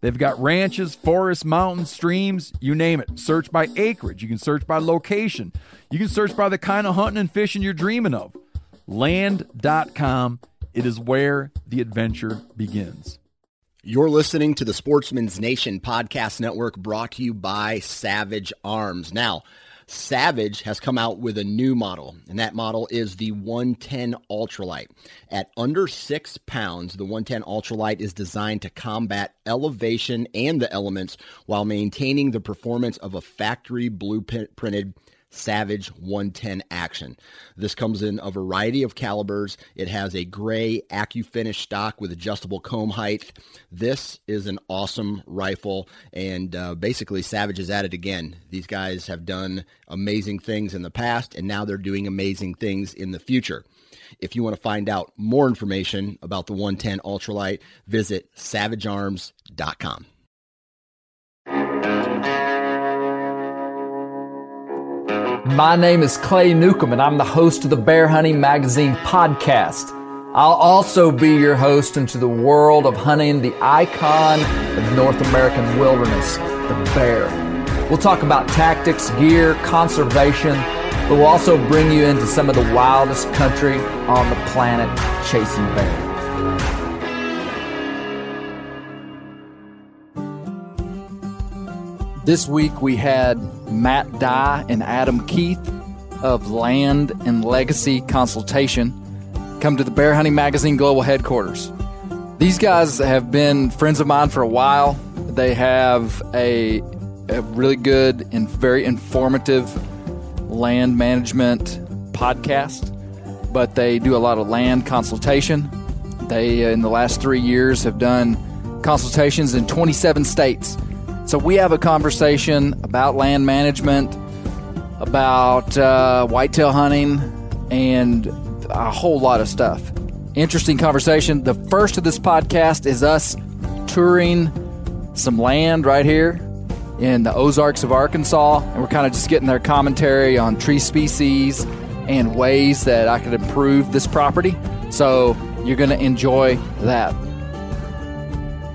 They've got ranches, forests, mountains, streams, you name it. Search by acreage. You can search by location. You can search by the kind of hunting and fishing you're dreaming of. Land.com. It is where the adventure begins. You're listening to the Sportsman's Nation Podcast Network brought to you by Savage Arms. Now, Savage has come out with a new model, and that model is the 110 Ultralight. At under six pounds, the 110 Ultralight is designed to combat elevation and the elements while maintaining the performance of a factory blueprinted Savage 110 action. This comes in a variety of calibers. It has a gray AccuFinish stock with adjustable comb height. This is an awesome rifle, and uh, basically Savage is at it again. These guys have done amazing things in the past, and now they're doing amazing things in the future. If you want to find out more information about the 110 Ultralight, visit savagearms.com. My name is Clay Newcomb, and I'm the host of the Bear Hunting Magazine podcast. I'll also be your host into the world of hunting the icon of North American wilderness, the bear. We'll talk about tactics, gear, conservation, but we'll also bring you into some of the wildest country on the planet chasing bear. This week we had Matt Dye and Adam Keith of Land and Legacy Consultation come to the Bear Hunting Magazine Global Headquarters. These guys have been friends of mine for a while. They have a, a really good and very informative land management podcast, but they do a lot of land consultation. They, uh, in the last three years, have done consultations in 27 states. So we have a conversation about land management, about uh, whitetail hunting, and a whole lot of stuff. Interesting conversation. The first of this podcast is us touring some land right here in the Ozarks of Arkansas, and we're kind of just getting their commentary on tree species and ways that I could improve this property. So you're going to enjoy that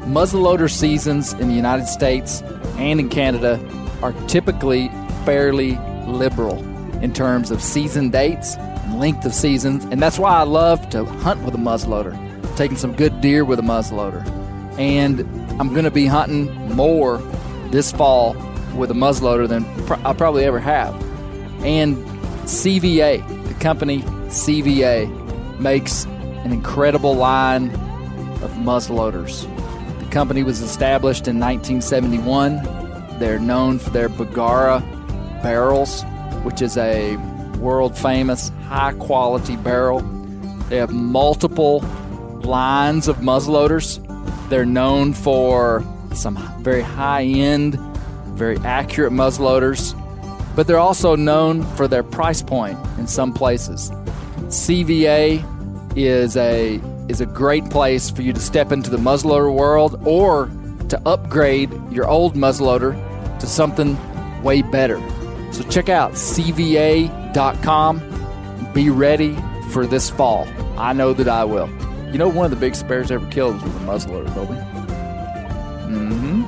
muzzleloader seasons in the United States and in Canada are typically fairly liberal in terms of season dates and length of seasons, and that's why I love to hunt with a muzzleloader, taking some good deer with a muzzleloader. And I'm going to be hunting more this fall with a muzzleloader than I probably ever have. And CVA, the company CVA, makes an incredible line of muzzleloaders company was established in 1971. They're known for their Bergara barrels, which is a world famous high quality barrel. They have multiple lines of muzzleloaders. They're known for some very high end, very accurate muzzleloaders, but they're also known for their price point in some places. CVA is a is a great place for you to step into the muzzleloader world or to upgrade your old muzzleloader to something way better. So check out cva.com. Be ready for this fall. I know that I will. You know, one of the big spares ever killed was with a muzzleloader, Colby. Mm-hmm.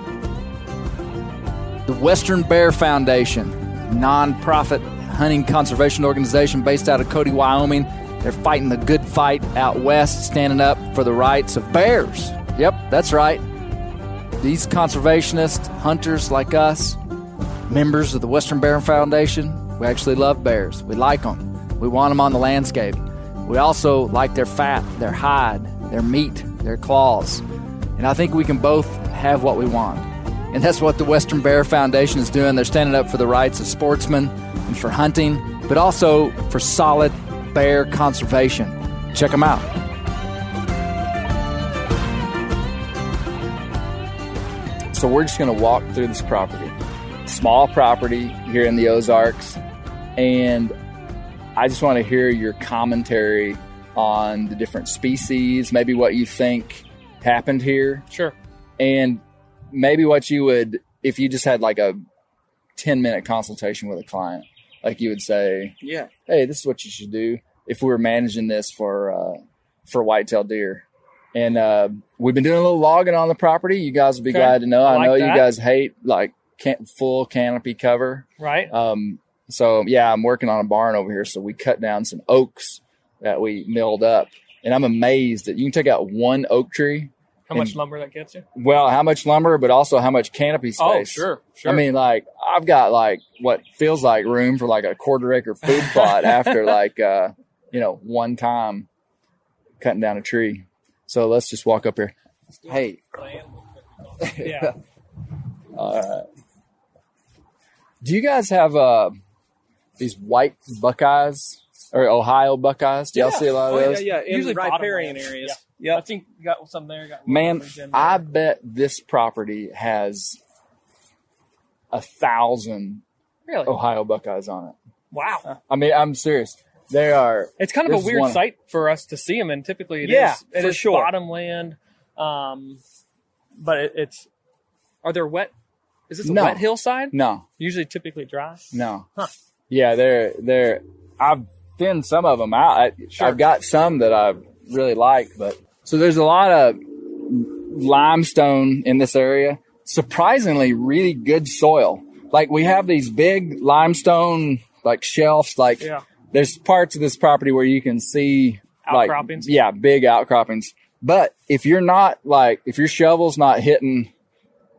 The Western Bear Foundation, nonprofit hunting conservation organization based out of Cody, Wyoming. They're fighting the good fight out west, standing up for the rights of bears. Yep, that's right. These conservationists, hunters like us, members of the Western Bear Foundation, we actually love bears. We like them. We want them on the landscape. We also like their fat, their hide, their meat, their claws. And I think we can both have what we want. And that's what the Western Bear Foundation is doing. They're standing up for the rights of sportsmen and for hunting, but also for solid bear conservation. Check them out. So we're just going to walk through this property. Small property here in the Ozarks. And I just want to hear your commentary on the different species, maybe what you think happened here, Sure. and maybe what you would, if you just had like a 10 minute consultation with a client, like you would say, Yeah. hey, this is what you should do if we were managing this for uh, for whitetail deer. And uh, we've been doing a little logging on the property. You guys will be Okay. glad to know. I I, know that. you guys hate like can- full canopy cover. Right. Um, so yeah, I'm working on a barn over here. So we cut down some oaks that we milled up, and I'm amazed that you can take out one oak tree. How much lumber that gets you? Well, how much lumber, but also how much canopy space. Oh, sure. Sure. I mean, like I've got like what feels like room for like a quarter acre food plot after like uh, you know one time cutting down a tree. So let's just walk up here. Hey, yeah. do you guys have uh these white Buckeyes or Ohio Buckeyes? Do y'all see a lot of Oh, those? yeah, yeah. In Usually riparian areas. Yeah. I think you got some there. Got Man, in I bet this property has a thousand really. Ohio Buckeyes on it. Wow. I mean, I'm serious. They are. It's kind of a weird sight for us to see them, and typically it is Yeah, it for is sure. bottomland. Um, but it, it's are there wet? Is this a No. wet hillside? No, Usually, typically dry. no. Huh. Yeah, they're they're. I've thinned some of them out. I, Sure. I've got some that I really like, but so there's a lot of limestone in this area. Surprisingly, really good soil. Like we have these big limestone like shelves. Like Yeah. there's parts of this property where you can see like Outcroppings? yeah, big outcroppings. But if you're not like if your shovel's not hitting,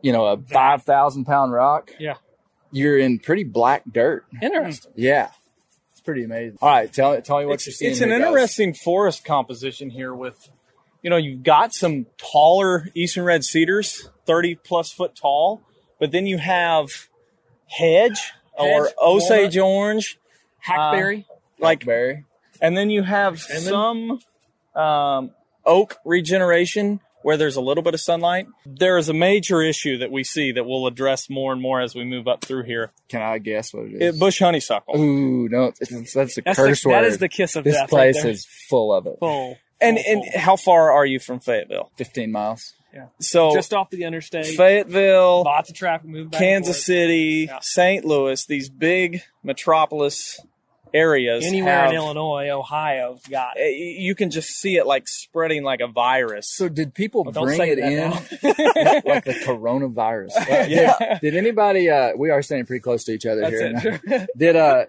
you know, a five thousand pound rock, Yeah. you're in pretty black dirt. Interesting. Yeah, it's pretty amazing. All right, tell tell me what it's, you're seeing. it's an interesting forest composition here with you know you've got some taller eastern red cedars 30 plus foot tall but then you have hedge, or Hedge, osage orange Hackberry. like Blackberry. and then you have some um, oak regeneration where there's a little bit of sunlight there is a major issue that we see that we'll address more and more as we move up through here Can I guess what it is? it, bush honeysuckle Ooh, no, it's, that's a That's curse the, word. that is the kiss of this death. place right there. is full of it. full. And and how far are you from fayetteville 15 miles. Yeah. So just off the interstate. fayetteville Lots of traffic moving back and Kansas forth. City, Yeah. St. Louis, these big metropolis areas. Anywhere have- in Illinois, Ohio, got eh, it. You can just see it like spreading like a virus. So did people Well, bring it in now. like the coronavirus? Yeah. Did anybody? Uh, we are standing pretty close to each other That's here. it. Did uh,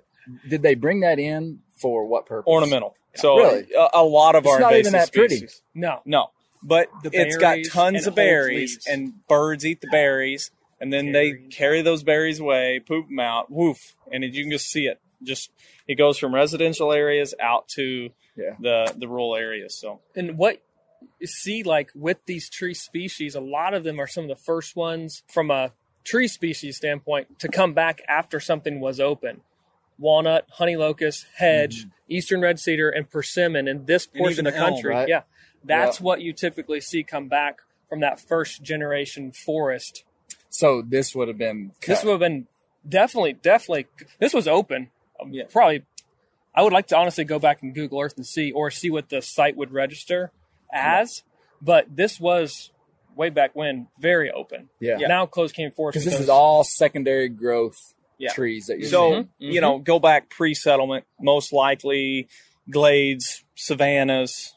did they bring that in for what purpose? Ornamental. So Really? a, a lot of It's our not invasive even that pretty. species. No. No, but The it's got tons of berries, leaves. and birds eat the berries, and then they Carry. carry those berries away, poop them out, woof, and it, you can just see it. Just it goes from residential areas out to Yeah. the the rural areas. So and what you see like with these tree species a lot of them are some of the first ones from a tree species standpoint to come back after something was open walnut honey locust hedge eastern red cedar and persimmon in this portion of the elm, country right? yeah that's Yeah. what you typically see come back from that first generation forest So this would have been. this would have been definitely definitely this was open Um, Yeah. probably i would like to honestly go back and google earth and see or see what the site would register as but this was way back when very open Yeah. now closed came forest because this is all secondary growth Yeah. trees that you're So, seeing. Mm-hmm. you know, mm-hmm. go back pre settlement, most likely glades, savannas,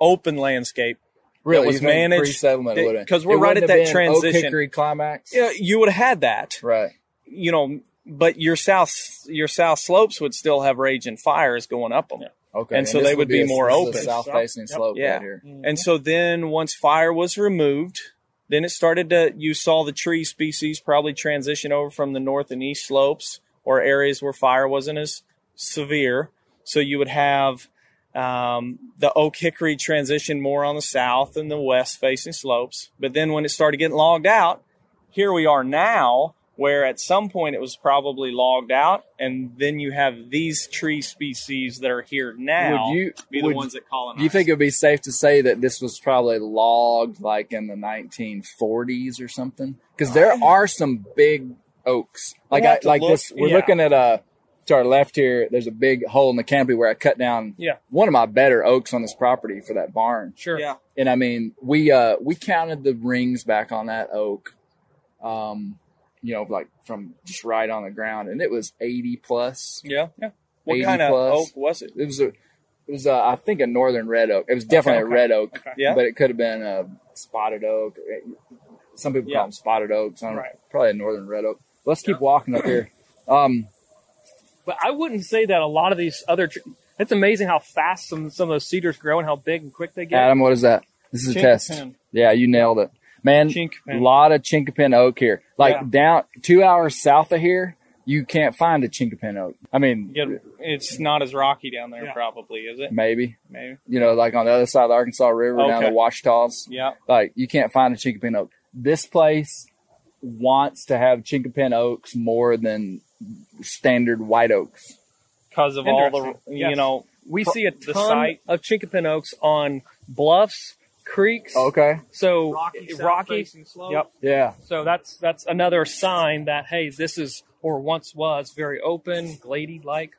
open landscape. really was managed- pre-settlement 'cause we're it right at that been Oak transition. Climax. Yeah, you would have had that, Right. you know, but your south your south slopes would still have raging fires going up them. Okay. And so they would be a- more this is a open. South facing slope Yeah. right here. Mm-hmm. And so then once fire was removed, then it started to you saw the tree species probably transition over from the north and east slopes or areas where fire wasn't as severe. So you would have um, the oak hickory transition more on the south and the west facing slopes. But then when it started getting logged out, here we are now, where at some point it was probably logged out, and then you have these tree species that are here now Would you- be the would- ones that colonize. Do you think it would be safe to say that this was probably logged like in the 1940s or something? Because there are some big oaks. Like We'll I, have to like look- this. We're yeah. looking at a to our left here. There's a big hole in the canopy where I cut down Yeah. one of my better oaks on this property for that barn. Sure. Yeah. And I mean, we uh we counted the rings back on that oak, um, you know, like from just right on the ground, and it was 80 plus. Yeah, yeah. What 80 kind of plus. oak was it? It was a, it was a, I think a northern red oak. It was definitely okay. a red oak, Okay. Yeah. but it could have been a spotted oak. Some people Yeah. call them spotted oaks. I don't know. Right. Probably a northern red oak. Let's keep walking up here. Um, But I wouldn't say that a lot of these other. Tr- it's amazing how fast some some of those cedars grow and how big and quick they get. Adam, what is that? This is a test. Yeah, you nailed it, man. A lot of chinkapin oak here. Like Yeah. down two hours south of here, you can't find a chinkapin oak. I mean, Yeah, it's not as rocky down there, Yeah. probably, is it? maybe Maybe. you know, like on the other side of the Arkansas River, down Okay. the Ouachita's. Yeah. Like you can't find a chinkapin oak. This place wants to have chinkapin oaks more than standard white oaks. Because of all the, Interesting. you know, we see a the ton site- of chinkapin oaks on bluffs, creeks. Oh, okay. So rocky, rocky. slope. Yep. Yeah. So that's that's another sign that hey, this is or once was very open, glady like.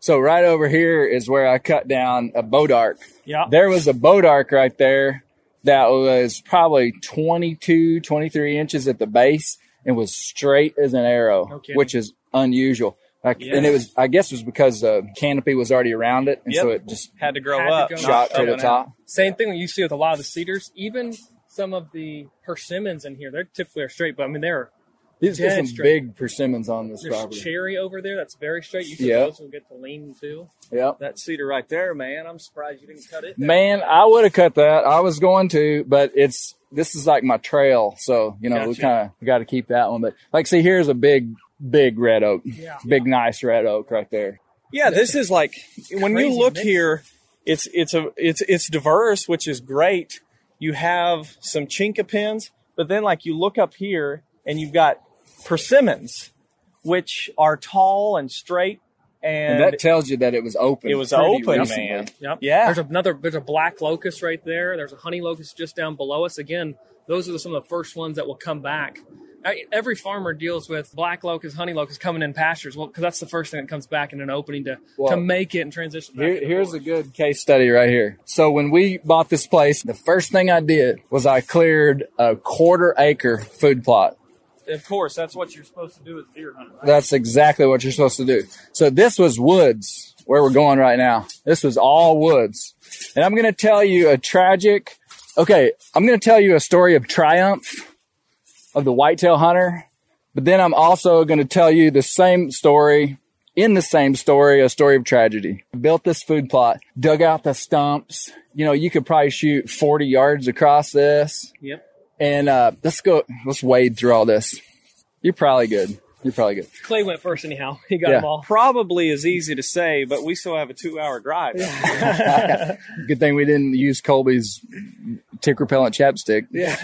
So right over here is where I cut down a bodark. Yeah. There was a bodark right there that was probably 22, 23 inches at the base and was straight as an arrow, No which is unusual. Like, And it was, I guess, it was because the canopy was already around it, and so it just Had to grow Had up. go shot up to the and top. Same thing that you see with a lot of the cedars. Even some of the persimmons in here, they're typically are straight, but I mean they're These are some straight. big persimmons on this there's property. cherry over there that's very straight. Usually Yeah. those will get to lean too. Yeah, That cedar right there, man. I'm surprised you didn't cut it. Man, I would have cut that. I was going to, but it's this is like my trail, so you know we Gotcha. kind of got to keep that one. But like, see, here's a big, big red oak, Yeah. big nice red oak right there. Yeah, this is like when you look mix. here, it's it's a it's it's diverse, which is great. You have some chinkapins, but then like you look up here and you've got persimmons, which are tall and straight, and, And, that tells you that it was open. it was open, recently. man. Yep. Yeah. There's another. There's a black locust right there. There's a honey locust just down below us. Again, those are some of the first ones that will come back. I, every farmer deals with black locust, honey locust coming in pastures. Well, because that's the first thing that comes back in an opening to Well, to make it and transition. Back Here, to the here's a good case study right here. So when we bought this place, the first thing I did was I cleared a quarter acre food plot. Of course, that's what you're supposed to do with deer hunting. Right? That's exactly what you're supposed to do. So this was woods where we're going right now. This was all woods. And I'm going to tell you a tragic, okay, I'm going to tell you a story of triumph of the whitetail hunter, but then I'm also going to tell you the same story in the same story, a story of tragedy. Built this food plot, dug out the stumps. You know, you could probably shoot 40 yards across this. Yep. And, uh, let's go, let's wade through all this. You're probably good. You're probably good. Clay went first anyhow. He got Yeah. them all. Probably is easy to say, but we still have a two-hour drive. Good thing we didn't use Colby's tick repellent chapstick. Yeah.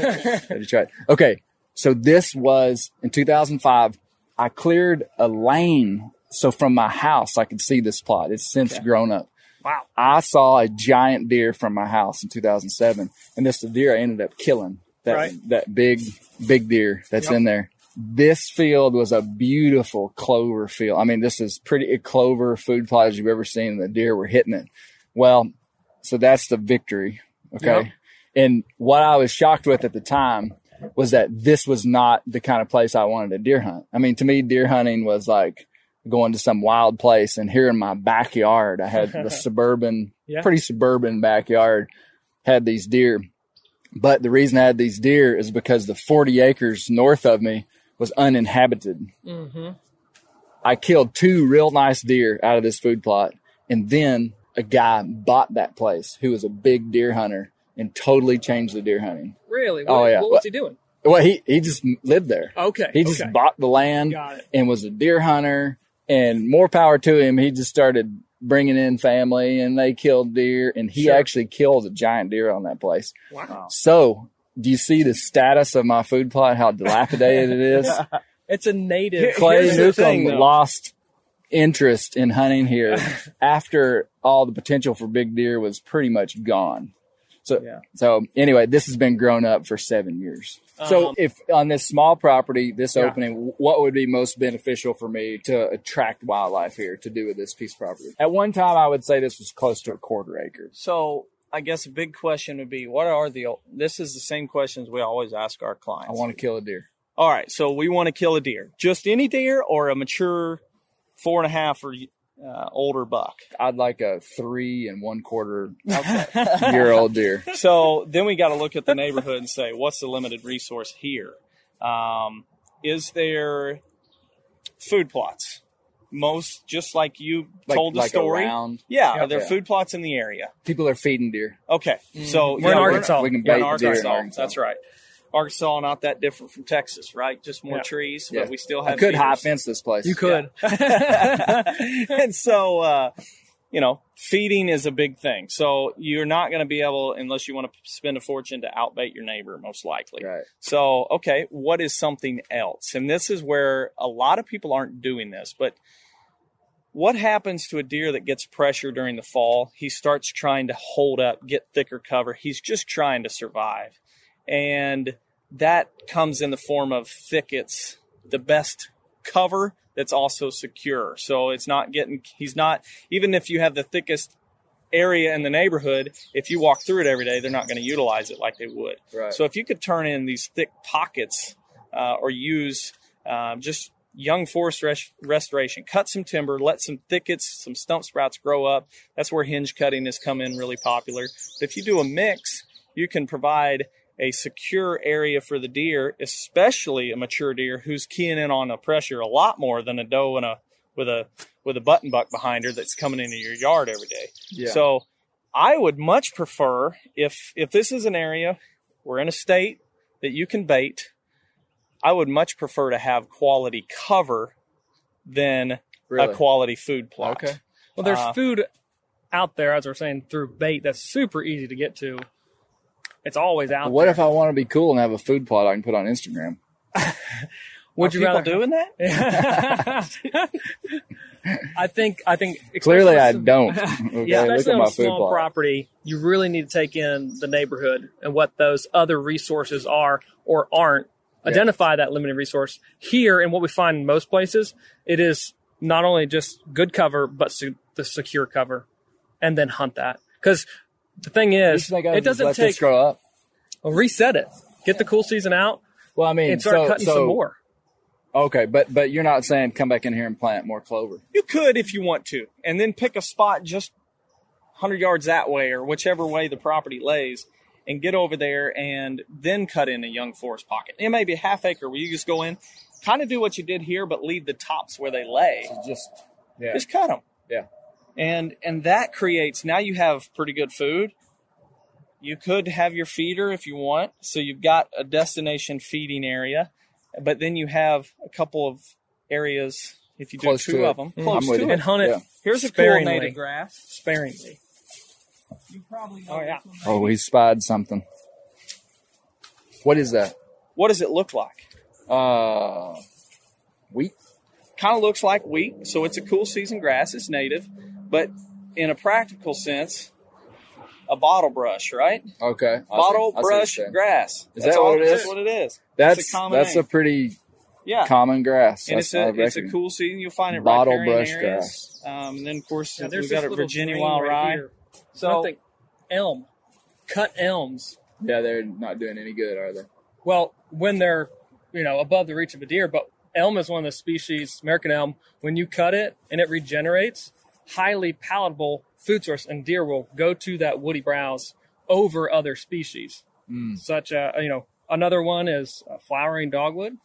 Try it. Okay. So this was in 2005. I cleared a lane. So from my house, I could see this plot. It's since grown up. Wow. I saw a giant deer from my house in 2007. And this deer I ended up killing. That, Right. that big, big deer that's in there. This field was a beautiful clover field. I mean, this is pretty a clover food plot as you've ever seen. And the deer were hitting it. Well, so that's the victory. Okay. Yep. And what I was shocked with at the time was that this was not the kind of place I wanted to deer hunt. I mean, to me, deer hunting was like going to some wild place and here in my backyard, I had the suburban, Yeah. pretty suburban backyard, had these deer. But the reason I had these deer is because the 40 acres north of me was uninhabited. Mm-hmm. I killed two real nice deer out of this food plot. And then a guy bought that place who was a big deer hunter and totally changed the deer hunting. Really? Oh, What, yeah. What was he doing? Well, he, he just lived there. Okay. He just okay. bought the land and was a deer hunter and more power to him. He just started bringing in family and they killed deer and he Sure. actually killed a giant deer on that place. Wow. So do you see the status of my food plot, how dilapidated it is? It's a native. Clay Newcomb lost interest in hunting here after all the potential for big deer was pretty much gone. So, Yeah. so anyway, this has been grown up for seven years. So, Um, if on this small property, this Yeah. opening, what would be most beneficial for me to attract wildlife here to do with this piece of property? At one time, I would say this was close to a quarter acre. So I guess a big question would be, what are the? This is the same questions we always ask our clients. I want to kill a deer. All right, so we want to kill a deer. Just any deer or a mature four and a half or uh, older buck. I'd like a three and one quarter year old deer. So then we got to look at the neighborhood and say, what's the limited resource here? Um, is there food plots? Most, just like you Like, told the like story. around. Yeah, Yeah. are there Yeah. food plots in the area? People are feeding deer. Okay, so We're in Arkansas. We can Yeah, bait in deer in Arkansas. Arkansas. That's right. Arkansas not that different from Texas, right? Just more Yeah. trees, Yeah. but we still have. I could high fence this place. You could. and so, uh, you know, feeding is a big thing. So you're not going to be able, unless you want to spend a fortune, to outbait your neighbor, most likely. Right. So, okay, what is something else? And this is where a lot of people aren't doing this, but what happens to a deer that gets pressure during the fall? He starts trying to hold up, get thicker cover. He's just trying to survive. And that comes in the form of thickets, the best cover that's also secure. So it's not getting, he's not, even if you have the thickest area in the neighborhood, if you walk through it every day, they're not going to utilize it like they would. Right. So if you could turn in these thick pockets uh, or use um, just young forest res- restoration, cut some timber, let some thickets, some stump sprouts grow up. That's where hinge cutting has come in really popular. But if you do a mix, you can provide a secure area for the deer, especially a mature deer who's keying in on a pressure a lot more than a doe and a with a with a button buck behind her that's coming into your yard every day. Yeah. So I would much prefer if if this is an area we're in a state that you can bait, I would much prefer to have quality cover than Really? a quality food plot. Okay. Well, there's Uh, food out there, as we're saying, through bait that's super easy to get to. It's always out What there. if I want to be cool and have a food plot I can put on Instagram? Would Are you people rather doing that? I think I think Clearly, I especially- don't. Okay, Yeah, look especially at on my a food small plot. property, you really need to take in the neighborhood and what those other resources are or aren't. Identify that limited resource. Here, and what we find in most places, it is not only just good cover, but se- the secure cover, and then hunt that. Because the thing is, it doesn't let take this grow up. well, reset it, get the cool season out, Well, I mean, and start so, cutting so some more. okay, but but you're not saying come back in here and plant more clover. You could if you want to, and then pick a spot just 100 yards that way or whichever way the property lays and get over there and then cut in a young forest pocket. It may be a half acre where you just go in, kind of do what you did here, but leave the tops where they lay. Just yeah, Just cut them. yeah. And, and that creates, now you have pretty good food. You could have your feeder if you want. So you've got a destination feeding area, but then you have a couple of areas, if you do two to of it. them, I'm close to it. And hunt it Yeah. Here's a cool sparingly. native grass. sparingly. You probably know Oh yeah, Oh, we spied something. What is that? What does it look like? Uh, wheat. Kind of looks like wheat, so it's a cool season grass. It's native, but in a practical sense, a bottle brush, right? Okay, I bottle see brush you're grass. Is That's that what it is? That's what it is. That's it's a common that's name. a pretty yeah. common grass. and That's- it's I a it's a cool season. You'll find it Bottle riparian brush areas. Um, and then of course yeah there's we've got a Virginia wild right rye. here. So I elm, cut elms. Yeah, they're not doing any good, are they? Well, when they're, you know, above the reach of a deer, but elm is one of the species, American elm, when you cut it and it regenerates, highly palatable food source, and deer will go to that woody browse over other species. Such a, you know, another one is uh, flowering dogwood,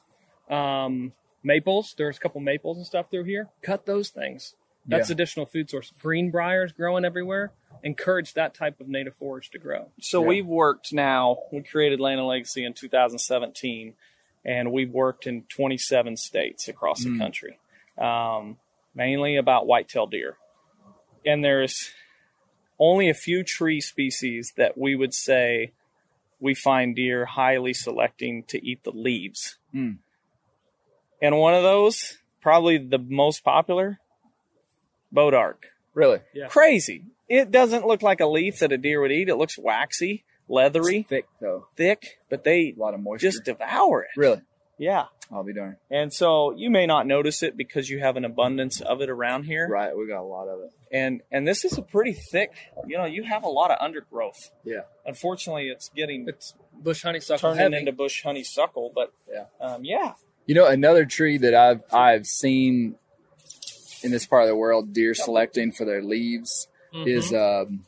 um, maples. There's a couple maples and stuff through here. Cut those things. That's Yeah. additional food source. Greenbriers growing everywhere. Encourage that type of native forage to grow. So we've worked now. We created Land and Legacy in 2017, and we've worked in 27 states across the country, um, mainly about whitetail deer. And there's only a few tree species that we would say we find deer highly selecting to eat the leaves. Mm. And one of those, probably the most popular, bodark Really? Yeah. crazy. It doesn't look like a leaf that a deer would eat. It looks waxy, leathery, Thick though. thick, but they A lot of moisture. just devour it. really. Yeah. I'll be darned. And so you may not notice it because you have an abundance of it around here. Right. We got a lot of it. And and this is a pretty thick, you know, you have a lot of undergrowth. Yeah. Unfortunately, it's getting It's bush honeysuckle turning heavy. into bush honeysuckle, but Yeah. um, yeah. You know, another tree that I've I've seen in this part of the world, deer selecting for their leaves is um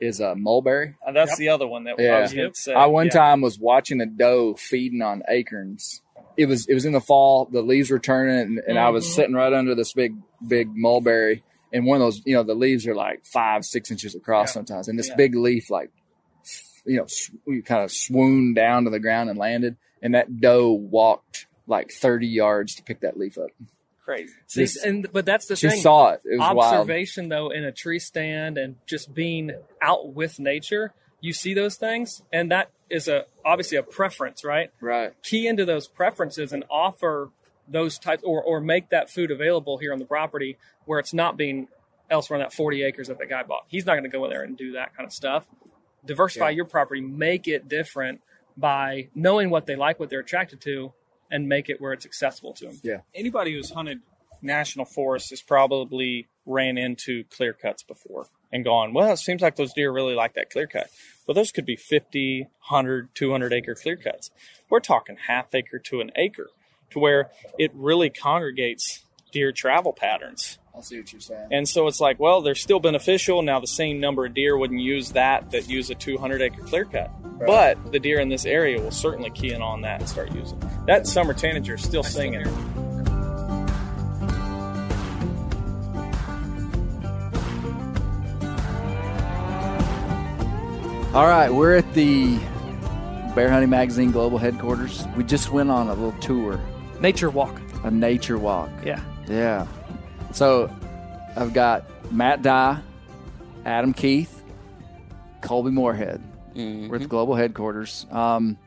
is a mulberry. Uh, that's Yep. the other one that I Yeah. was going to say. I one Yeah. time was watching a doe feeding on acorns. It was it was in the fall. The leaves were turning, and, and I was mm-hmm. sitting right under this big big mulberry. And one of those, you know, the leaves are like five six inches across Yeah. sometimes, and this Yeah. big leaf like, you know, sw- kind of swooned down to the ground and landed. And that doe walked like thirty yards to pick that leaf up. Crazy. See, Just- and but that's the She thing. She saw it. It was wild. Observation though in a tree stand and just being out with nature, you see those things, and that is a obviously a preference, right? Right. Key into those preferences and offer those types, or or make that food available here on the property where it's not being elsewhere on that 40 acres that the guy bought. He's not going to go in there and do that kind of stuff. Diversify your property, make it different by knowing what they like, what they're attracted to, and make it where it's accessible to them. Yeah. Anybody who's hunted national forests has probably ran into clear cuts before and gone, well, it seems like those deer really like that clear cut. Well, those could be 50, 100, 200 acre clear cuts. We're talking half acre to an acre to where it really congregates deer travel patterns. I see what you're saying. And so it's like, well, they're still beneficial. Now, the same number of deer wouldn't use that that use a 200 acre clear cut. But the deer in this area will certainly key in on that and start using it. That summer tanager is still singing. All right, we're at the Bear Hunting Magazine Global Headquarters. We just went on a little tour, Nature walk. a nature walk. Yeah. Yeah. So I've got Matt Dye, Adam Keith, Colby Moorhead. We're at the global headquarters. Um,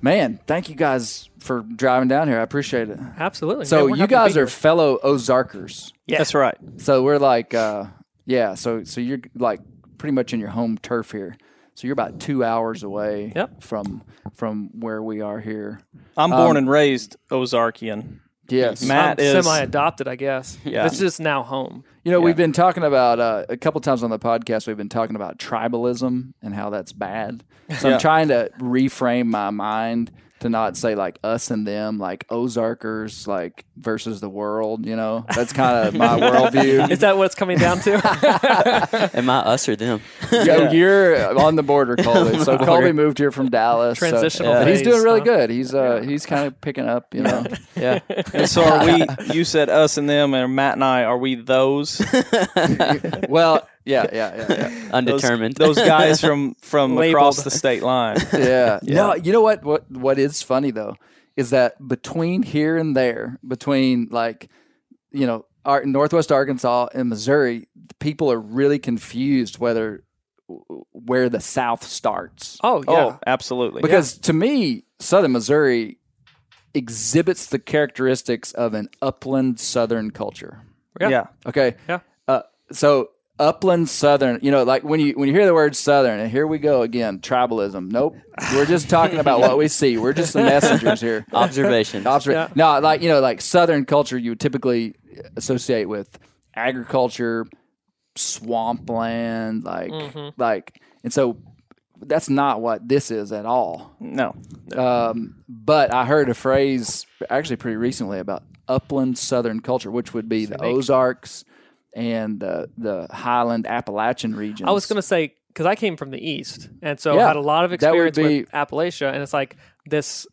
man, thank you guys for driving down here. I appreciate it. Absolutely. So you guys are fellow Ozarkers. Yeah. That's right. So we're like, uh, yeah. So so you're like pretty much in your home turf here. So you're about two hours away Yep. from from where we are here. I'm born and raised Ozarkian. Yes, Matt I'm is semi-adopted, I guess. Yeah. It's just now home. You know, we've been talking about uh, a couple times on the podcast. We've been talking about tribalism and how that's bad. So Yeah. I'm trying to reframe my mind to not say like us and them, like Ozarkers, like versus the world. You know, that's kind of my worldview. Is that what it's coming down to? Am I us or them? Yo, you're on the border, Colby. So Colby moved here from Dallas. so- Transitional but he's doing really huh? good. He's uh he's kind of picking up. You know, Yeah. And so are we? You said us and them, and Matt and I. Are we those? well, yeah, yeah, yeah, yeah. Undetermined. those guys from from across the state line. yeah. No, you know what? What what is funny though is that between here and there, between like, you know, our Northwest Arkansas and Missouri, people are really confused whether where the South starts. oh, yeah. Oh, absolutely. Because to me, Southern Missouri exhibits the characteristics of an upland Southern culture. yeah. yeah. Okay. Yeah. Uh, so upland Southern, you know, like when you when you hear the word Southern, and here we go again, tribalism. Nope, we're just talking about what we see. We're just the messengers here. Observation. Observa- No, like you know, like Southern culture, you would typically associate with agriculture, swampland, like like, and so that's not what this is at all. No. Um, but I heard a phrase actually pretty recently about upland southern culture, which would be the Ozarks and the the Highland Appalachian region. I was going to say because I came from the east, and so Yeah, I had a lot of that would experience with Appalachia, and it's like this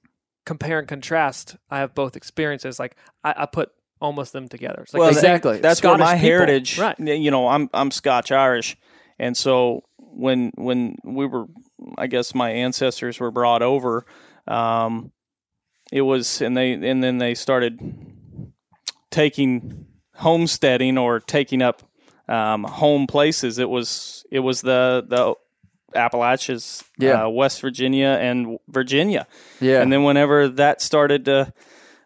compare and contrast. I have both experiences. Like I, I put almost them together. It's like well, exactly. That's where Scottish my people. heritage. right? You know, I'm I'm Scotch Irish, and so when when we were, I guess my ancestors were brought over. Um, it was, and they and then they started taking homesteading or taking up um, home places. It was it was the the Appalachians, Yeah. uh, West Virginia, and Virginia. yeah, And then whenever that started to,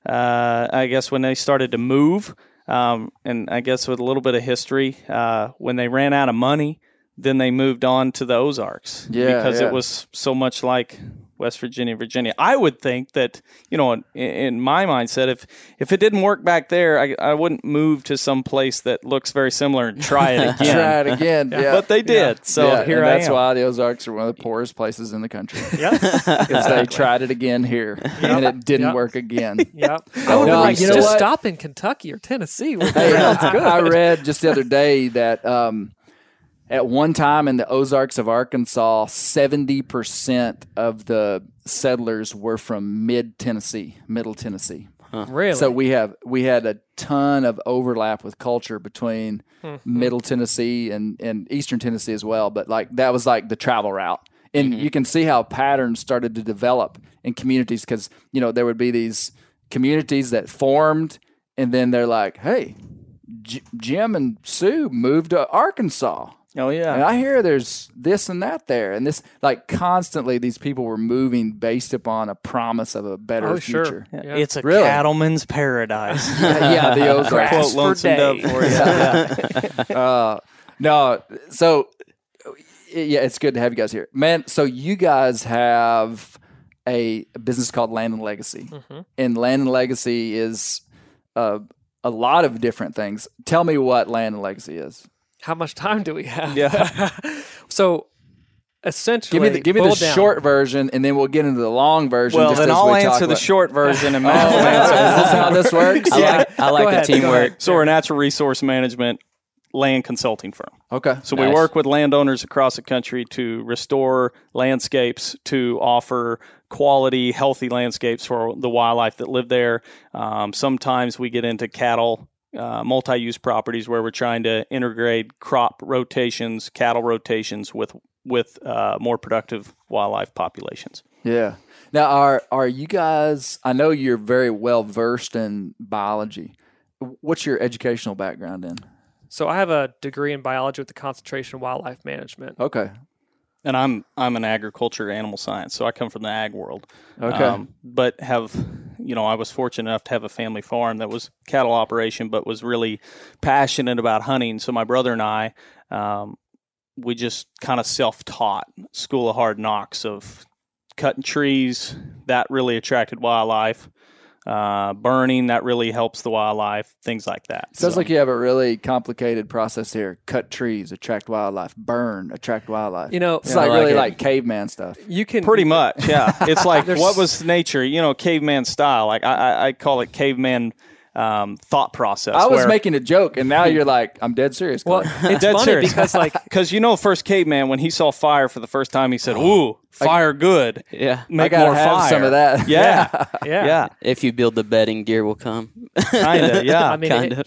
uh, I guess when they started to move, um, and I guess with a little bit of history, uh, when they ran out of money, then they moved on to the Ozarks. Yeah, because yeah. it was so much like West Virginia, Virginia. I would think that you know, in, in my mindset, if if it didn't work back there, I, I wouldn't move to some place that looks very similar and try it again. try it again. yeah. But they did, so Yeah, here and I that's am. why the Ozarks are one of the poorest places in the country Yeah, because they tried it again here and it didn't Yep. work again. yep. I would No, like, you know just what? stop in Kentucky or Tennessee. Where Hey, sounds good. I read just the other day that um, at one time in the Ozarks of Arkansas, seventy percent of the settlers were from mid Tennessee, Middle Tennessee. really? So we have we had a ton of overlap with culture between hmm. Middle Tennessee and, and Eastern Tennessee as well. But like that was like the travel route, and mm-hmm. you can see how patterns started to develop in communities because you know there would be these communities that formed, and then they're like, hey. J- Jim and Sue moved to Arkansas. Oh yeah, And I hear there's this and that there. And this, like, constantly, these people were moving based upon a promise of a better oh sure. future. Yeah. it's a Really? cattleman's paradise. yeah, the Ozarks. Quote Lonesome Dove for you. Yeah. Uh, no, so yeah, it's good to have you guys here, man. So you guys have a business called Land and Legacy, and Land and Legacy is uh, a lot of different things. Tell me what Land and Legacy is. How much time do we have? Yeah. so essentially, Give me the, give me the down- short version, and then we'll get into the long version. Well, just then as I'll we talk answer the about- short version and Oh, Matt will answer is this how this works? I like, I like Go the ahead, teamwork. So we're a natural resource management land consulting firm. Okay. So we work with landowners across the country to restore landscapes, to offer quality, healthy landscapes for the wildlife that live there. Um, sometimes we get into cattle. Uh, multi-use properties where we're trying to integrate crop rotations, cattle rotations with with uh, more productive wildlife populations. Yeah. Now, are are you guys? I know you're very well versed in biology. What's your educational background in? So I have a degree in biology with the concentration in wildlife management. Okay. and I'm I'm an agriculture animal science, so I come from the ag world. Okay. Um, but have you know I was fortunate enough to have a family farm that was cattle operation, but was really passionate about hunting. So my brother and I, um, we just kind of self taught school of hard knocks of cutting trees. That really attracted wildlife. Uh, burning that really helps the wildlife. Things like that. Sounds So- like you have a really complicated process here. Cut trees, attract wildlife. Burn, attract wildlife. You know, it's I like like really it. like caveman stuff. you can Pretty much, yeah. It's like what was nature? You know, caveman style. Like I, I, I call it caveman um, thought process. I was where- making a joke, and now you're like, I'm dead serious. Well, it's Dead funny serious. because like Because you know, first caveman when he saw fire for the first time, he said, "Ooh, fire good. Yeah. Make gotta more have fire." some of that. Yeah, yeah, yeah, If you build the bedding, deer will come. kind of. Yeah, I mean, kind it- of.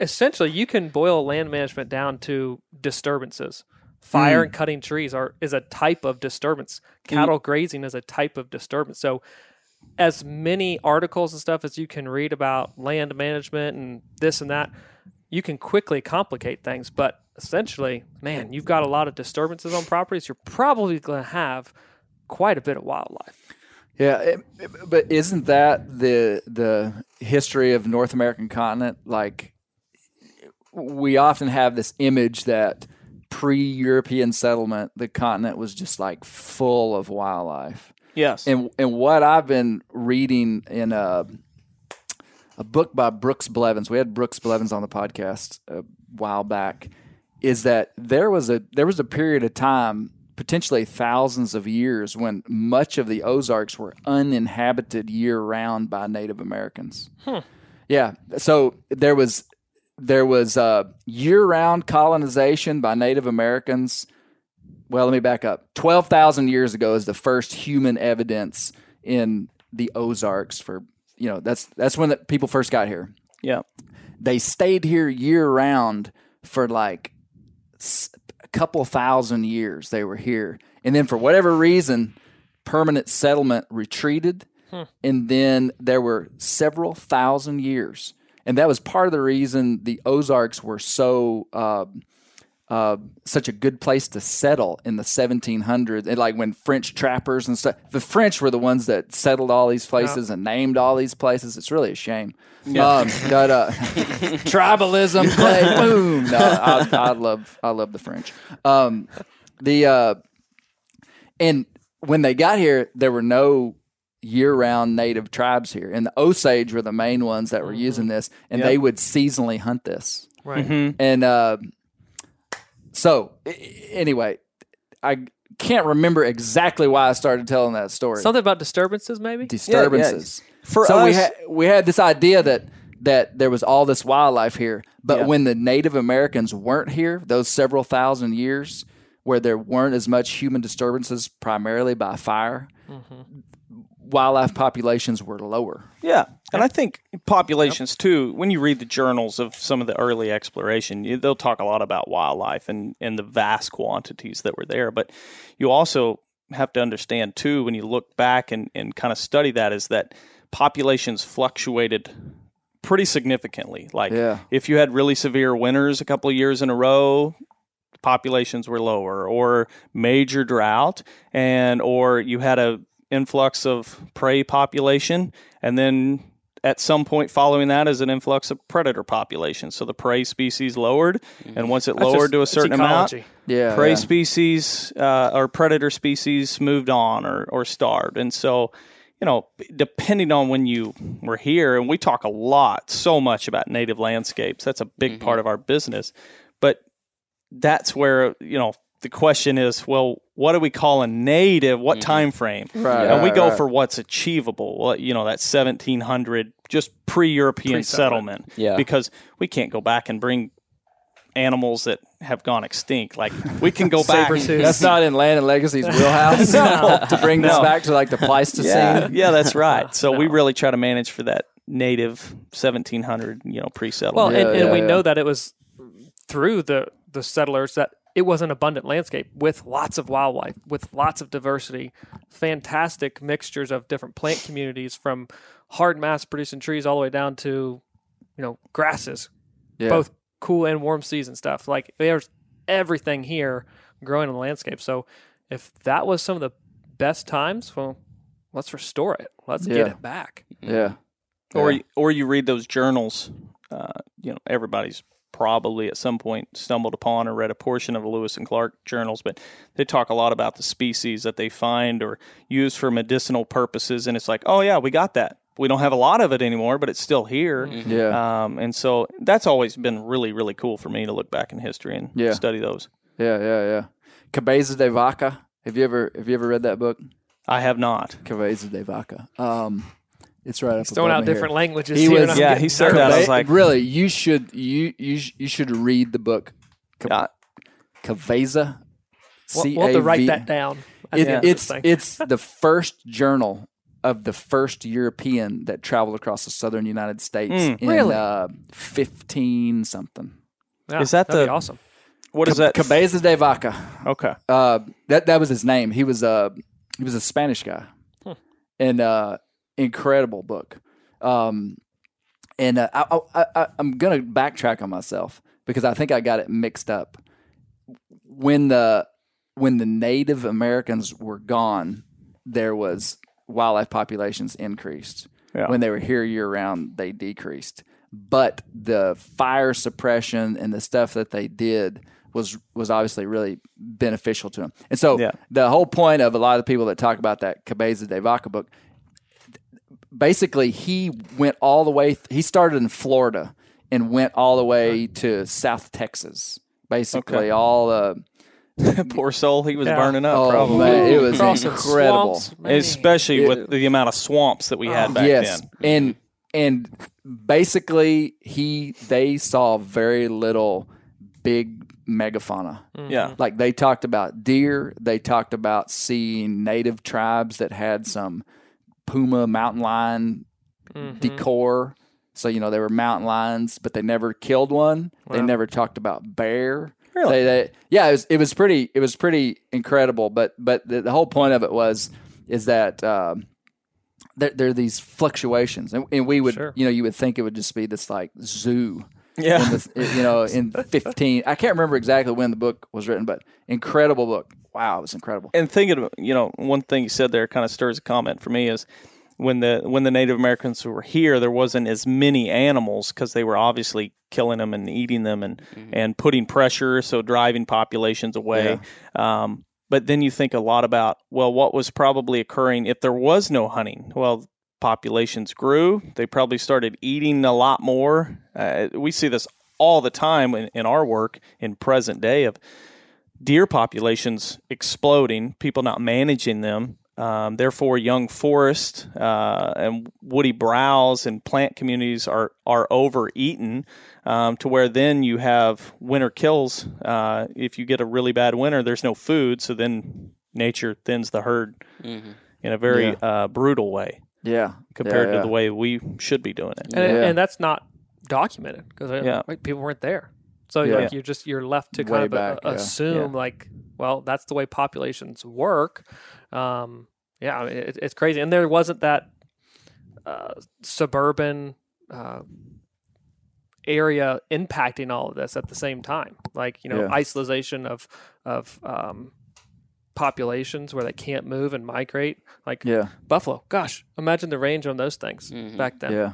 essentially you can boil land management down to disturbances. Fire Hmm. and cutting trees are is a type of disturbance. Cattle grazing is a type of disturbance. So as many articles and stuff as you can read about land management and this and that, you can quickly complicate things. But essentially, man, you've got a lot of disturbances on properties. You're probably going to have quite a bit of wildlife. Yeah, it, it- but isn't that the the history of North American continent? Like, we often have this image that pre-European settlement, the continent was just like full of wildlife. Yes. And and what I've been reading in a a book by Brooks Blevins, we had Brooks Blevins on the podcast a while back, is that there was a there was a period of time potentially thousands of years when much of the Ozarks were uninhabited year round by Native Americans. Yeah, so there was there was uh, year round colonization by Native Americans. Well, let me back up. Twelve thousand years ago is the first human evidence in the Ozarks for you know that's that's when the people first got here. Yeah. they stayed here year round for like a couple thousand years they were here. And then for whatever reason permanent settlement retreated. And then there were several thousand years. And that was part of the reason the ozarks were so uh, uh, such a good place to settle in the 1700s. And like when French trappers and stuff, the French were the ones that settled all these places and named all these places. It's really a shame. Um, but uh, tribalism, play, boom. No, I, I love, I love the French. Um, the uh, and when they got here, there were no year-round native tribes here, and the Osage were the main ones that were using this, and they would seasonally hunt this. Right. And uh, so, i- i- anyway, I can't remember exactly why I started telling that story. Something about disturbances, maybe. Disturbances. For so we us- had we had this idea that that there was all this wildlife here, but Yeah. when the Native Americans weren't here, those several thousand years where there weren't as much human disturbances, primarily by fire, mm-hmm. wildlife populations were lower. Yeah, and I think populations too. When you read the journals of some of the early exploration, you, they'll talk a lot about wildlife and and the vast quantities that were there. But you also have to understand too when you look back and and kind of study that is that populations fluctuated pretty significantly. Like Yeah. if you had really severe winters a couple of years in a row, populations were lower or major drought and or you had a influx of prey population and then at some point following that is an influx of predator population so the prey species lowered and once it That's lowered just- to a certain amount. Yeah, prey yeah. species uh, or predator species moved on or, or starved. And so, you know, depending on when you were here, and we talk a lot, so much about native landscapes, that's a big part of our business. But that's where, you know, the question is, well, what do we call a native? What time frame? Right, and we go right. for what's achievable. Well, you know, that 1700 just pre-European settlement. Yeah. Because we can't go back and bring animals that have gone extinct. Like we can go back. Saber-tooth. That's not in Land and Legacy's wheelhouse to bring this No. back to like the Pleistocene. Yeah, yeah, that's right. So we really try to manage for that native 1700, you know, pre-settlement. and, Yeah, and yeah, we yeah. know that it was through the the settlers that it was an abundant landscape with lots of wildlife, with lots of diversity, fantastic mixtures of different plant communities from hard mass producing trees all the way down to, you know, grasses, Yeah. both cool and warm season stuff. Like there's everything here growing in the landscape. So if that was some of the best times, well, let's restore it. Let's Yeah. get it back. Yeah. or Yeah. you- or you read those journals. Uh, you know, everybody's probably at some point stumbled upon or read a portion of the Lewis and Clark journals, but they talk a lot about the species that they find or use for medicinal purposes, and it's like, oh yeah, we got that. We don't have a lot of it anymore, but it's still here. Yeah. Um, and so that's always been really, really cool for me to look back in history and Yeah. study those. Yeah, yeah, yeah. Cabeza de Vaca. Have you ever have you ever read that book? I have not. Cabeza de Vaca. Um, it's right up. Throwing out me here. different languages. He here, was- yeah, he said that. I was like- really, you should you you sh- you should read the book. Ca- Yeah. Cabeza. We'll, we'll have to write that down. It, the end of it's it's the first journal of the first European that traveled across the southern United States Mm. in Really? uh, fifteen something. Yeah, Is that that'd be the- awesome? What is Ca- that? Cabeza de Vaca. okay. Uh, that that was his name. He was a he was a Spanish guy, and uh, incredible book. Um, and uh, I, I, I, I'm gonna backtrack on myself because I think I got it mixed up. When the when the Native Americans were gone, there was wildlife populations increased. Yeah. When they were here year round, they decreased. But the fire suppression and the stuff that they did was was obviously really beneficial to them. And so Yeah. the whole point of a lot of the people that talk about that Cabeza de Vaca book, basically he went all the way. He started in Florida and went all the way to South Texas. Basically, Okay. all the uh, Poor soul, he was Yeah. burning up. Oh probably, man, it was Crossing incredible. swamps, especially Yeah. with the amount of swamps that we had back yes, then. and and basically he they saw very little big megafauna. Yeah, Like they talked about deer, they talked about seeing native tribes that had some puma mountain lion Mm-hmm. decor. So you know they were mountain lions, but they never killed one. They never talked about bear. Really? They, they, yeah, it was it was pretty it was pretty incredible. But but the, the whole point of it was is that um, there, there are these fluctuations, and, and we would Sure. you know you would think it would just be this like zoo. Yeah. In this, you know, in fifteen, I can't remember exactly when the book was written, but incredible book. Wow, it was incredible. and thinking, of, you know, one thing you said there kind of stirs a comment for me is when the when the Native Americans were here, there wasn't as many animals because they were obviously killing them and eating them and and putting pressure, so driving populations away. Um, but then you think a lot about well, what was probably occurring if there was no hunting? Well. Populations grew. They probably started eating a lot more. Uh, we see this all the time in, in our work in present day of deer populations exploding, people not managing them. Um, therefore, young forest uh, and woody browse and plant communities are are overeaten um, to where then you have winter kills. Uh, if you get a really bad winter, there's no food, so then nature thins the herd in a very Yeah. uh, brutal way Yeah, compared Yeah, to the way we should be doing it. and, Yeah. and that's not documented because Yeah. people weren't there. So Yeah. like you're just you're left to Way kind of back, uh, yeah. assume like, well, that's the way populations work. Um, yeah, I mean, it, it's crazy, and there wasn't that uh, suburban uh, area impacting all of this at the same time. Like you know, Yeah. isolation of of um, populations where they can't move and migrate. Like yeah, buffalo. Gosh, imagine the range on those things back then. yeah,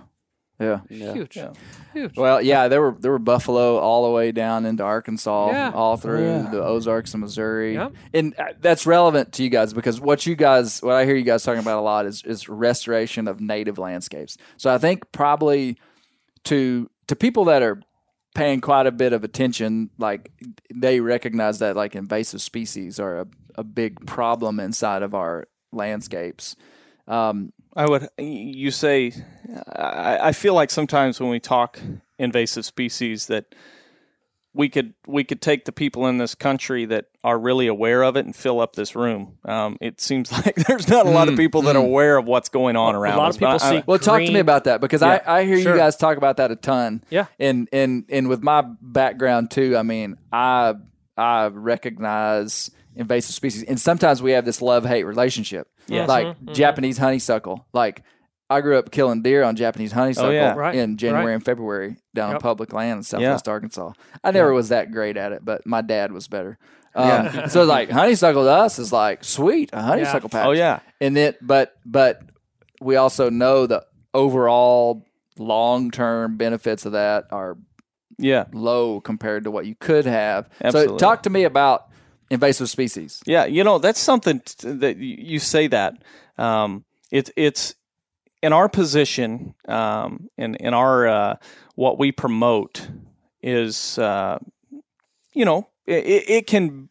yeah. Yeah. Huge, Yeah. huge. Well, yeah, there were there were buffalo all the way down into Arkansas, Yeah. all through Yeah. the Ozarks and Missouri, Yep. and uh, that's relevant to you guys because what you guys, what I hear you guys talking about a lot is is restoration of native landscapes. So I think probably to to people that are paying quite a bit of attention, like they recognize that like invasive species are a, a big problem inside of our landscapes. Um, I would. You say. I, I feel like sometimes when we talk invasive species, that we could we could take the people in this country that are really aware of it and fill up this room. Um, it seems like there's not a lot of people that are aware of what's going on around. A lot us, of people I- see- Well, talk to me about that because Yeah, I, I hear sure. you guys talk about that a ton. Yeah. and and and with my background too, I mean, I I recognize invasive species, and sometimes we have this love hate relationship. Yes. like Mm-hmm, Japanese honeysuckle. Like I grew up killing deer on Japanese honeysuckle yeah. Right, in January right. and February down on public land in Southwest Arkansas. I never was that great at it, but my dad was better. Um, so like honeysuckle to us is like sweet a honeysuckle patch. Oh yeah, and then but but we also know the overall long term benefits of that are yeah, low compared to what you could have. So talk to me about invasive species. yeah. You know that's something t- that you say that. Um, it's it's in our position, um, in in our uh, what we promote is, uh, you know, it, it can.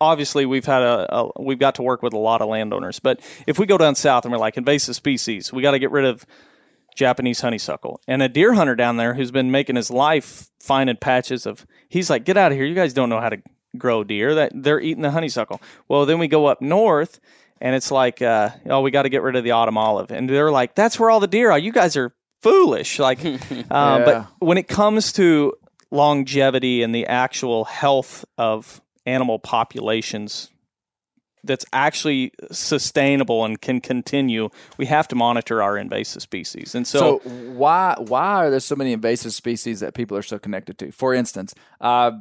Obviously, we've had a, a we've got to work with a lot of landowners, but if we go down south and we're like invasive species, we got to get rid of Japanese honeysuckle. And a deer hunter down there who's been making his life finding patches of he's like, Get out of here, you guys don't know how to grow deer. That they're eating the honeysuckle. Well then we go up north and it's like, uh, oh, we got to get rid of the autumn olive. And they're like, That's where all the deer are. You guys are foolish. Like um, Yeah. but when it comes to longevity and the actual health of animal populations that's actually sustainable and can continue, we have to monitor our invasive species. And so, So, why why are there so many invasive species that people are so connected to? For instance, uh,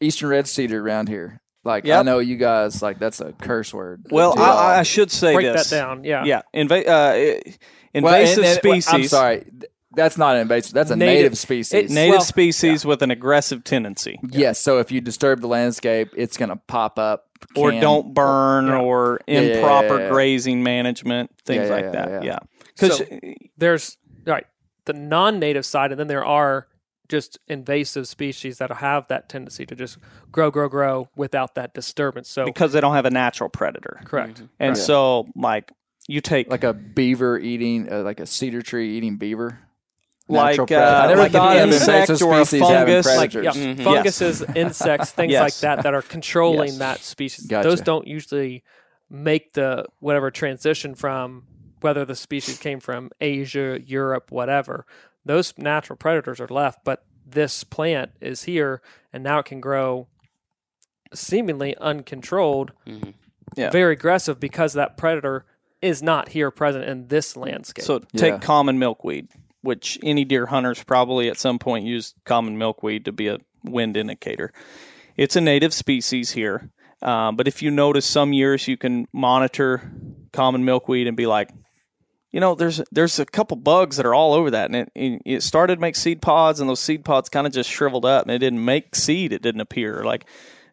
eastern red cedar around here. Like I know you guys like that's a curse word. well, to I. I should say Break this. that down. Yeah. Yeah, inva- uh, Well, invasive and- and- species. I'm sorry, that's not an invasive. That's a native, Native- species. Native Well, species with an aggressive tendency, Yes. So if you disturb the landscape, it's going to pop up. or don't burn, or Yeah, yeah, yeah, improper yeah, yeah. grazing management, things Yeah, yeah, like yeah, that. yeah. Yeah, because So- There's right the non-native side, and then there are just invasive species that have that tendency to just grow, grow, grow without that disturbance. So because they don't have a natural predator. correct. And so, like, you take like a beaver eating, uh, like a cedar tree eating beaver. Like, Natural predator. uh, I never like thought an of invasive insect or a species having fungus. like yeah, predators. Mhm. funguses, insects, things like that that are controlling Yes. that species. Gotcha. Those don't usually make the whatever transition from whether the species came from Asia, Europe, whatever. Those natural predators are left, but this plant is here and now it can grow seemingly uncontrolled, Mhm. Yeah. very aggressive because that predator is not here present in this landscape. So take Yeah. common milkweed, which any deer hunters probably at some point used common milkweed to be a wind indicator. It's a native species here, um, but if you notice, some years you can monitor common milkweed and be like, you know, there's there's a couple bugs that are all over that, and it, it- it started to make seed pods, and those seed pods kind of just shriveled up, and it didn't make seed. It didn't appear like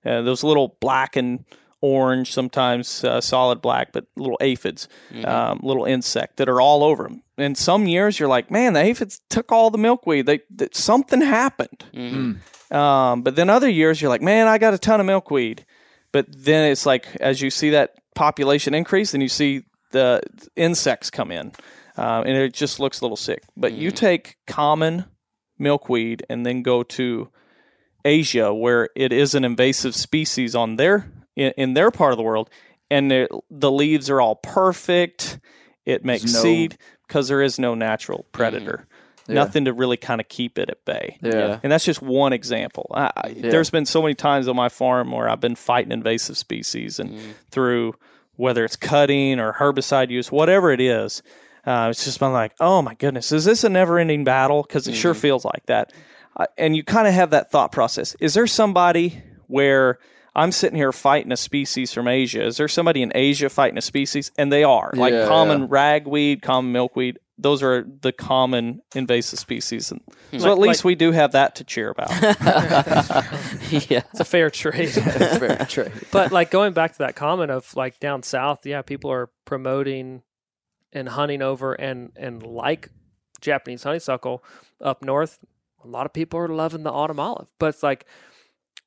uh, those little black and orange, sometimes uh, solid black, but little aphids, um, little insect that are all over them. And some years you're like, man, the aphids took all the milkweed. They, that something happened. Um, but then other years you're like, man, I got a ton of milkweed. But then it's like as you see that population increase, then you see the insects come in, uh, and it just looks a little sick. But you mm. take common milkweed and then go to Asia, where it is an invasive species on their in, in their part of the world, and the, the leaves are all perfect. It makes no- seed because there is no natural mm-hmm. predator, Yeah. nothing to really kind of keep it at bay. Yeah. And that's just one example. I, I, There's been so many times on my farm where I've been fighting invasive species and mm. through whether it's cutting or herbicide use, whatever it is. Uh, it's just been like, oh my goodness, is this a never ending battle? Because it sure feels like that. Uh, and you kind of have that thought process. Is there somebody where I'm sitting here fighting a species from Asia? Is there somebody in Asia fighting a species? And they are. Like Yeah, common yeah. ragweed, common milkweed. Those are the common invasive species. And so Like- at least like- we do have that to cheer about. yeah. it's a fair trade. Fair trade. but like going back to that comment of like down south, yeah, people are promoting and hunting over and and like Japanese honeysuckle up north. A lot of people are loving the autumn olive, but it's like,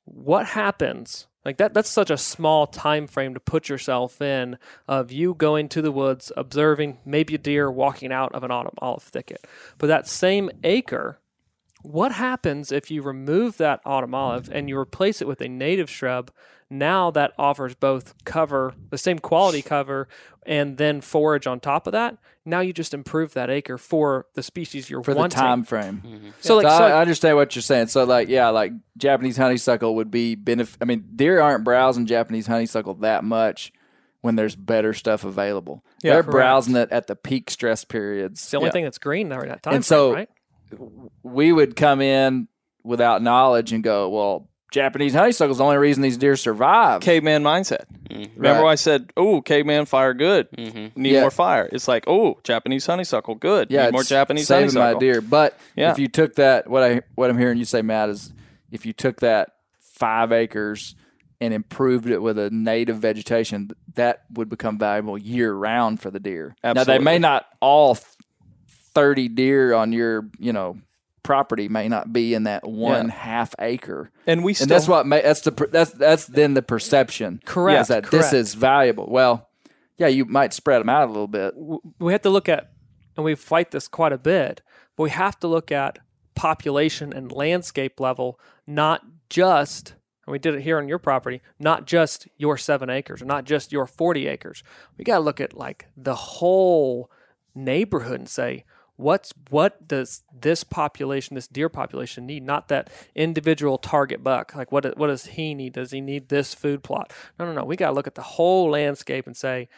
what happens? Like that that's such a small time frame to put yourself in of you going to the woods, observing maybe a deer walking out of an autumn olive thicket. But that same acre, what happens if you remove that autumn olive and you replace it with a native shrub? Now that offers both cover, the same quality cover, and then forage on top of that. Now you just improve that acre for the species you're for the time frame. Mm-hmm. So like, So so I, like- I understand what you're saying. So like, yeah, like Japanese honeysuckle would be benefit. I mean, deer aren't browsing Japanese honeysuckle that much when there's better stuff available. Yeah, They're correct. browsing it at the peak stress periods. it's the only yeah. thing that's green during that time And so- right? we would come in without knowledge and go, well, Japanese honeysuckle is the only reason these deer survive. caveman mindset. Mm-hmm. Remember Right. I said, "Oh, caveman fire good. Mhm. Need Yeah. more fire." It's like, "Oh, Japanese honeysuckle good. yeah, Need more Japanese saving honeysuckle." my deer. But Yeah. if you took that, what I what I'm hearing you say, Matt, is if you took that five acres and improved it with a native vegetation, that would become valuable year round for the deer. Now they may not all thirty deer on your you know property may not be in that one Yeah. half acre. And we still and that's what ma- that's the that's that's then the perception. Correct, Is that correct. this is valuable. Well, yeah, you might spread them out a little bit. we have to look at, and we fight this quite a bit, but we have to look at population and landscape level, not just, and we did it here on your property, not just your seven acres or not just your 40 acres. We got to look at like the whole neighborhood and say, what's what does this population, this deer population need? Not that individual target buck. Like what what does he need? Does he need this food plot? No, no, no. We got to look at the whole landscape and say,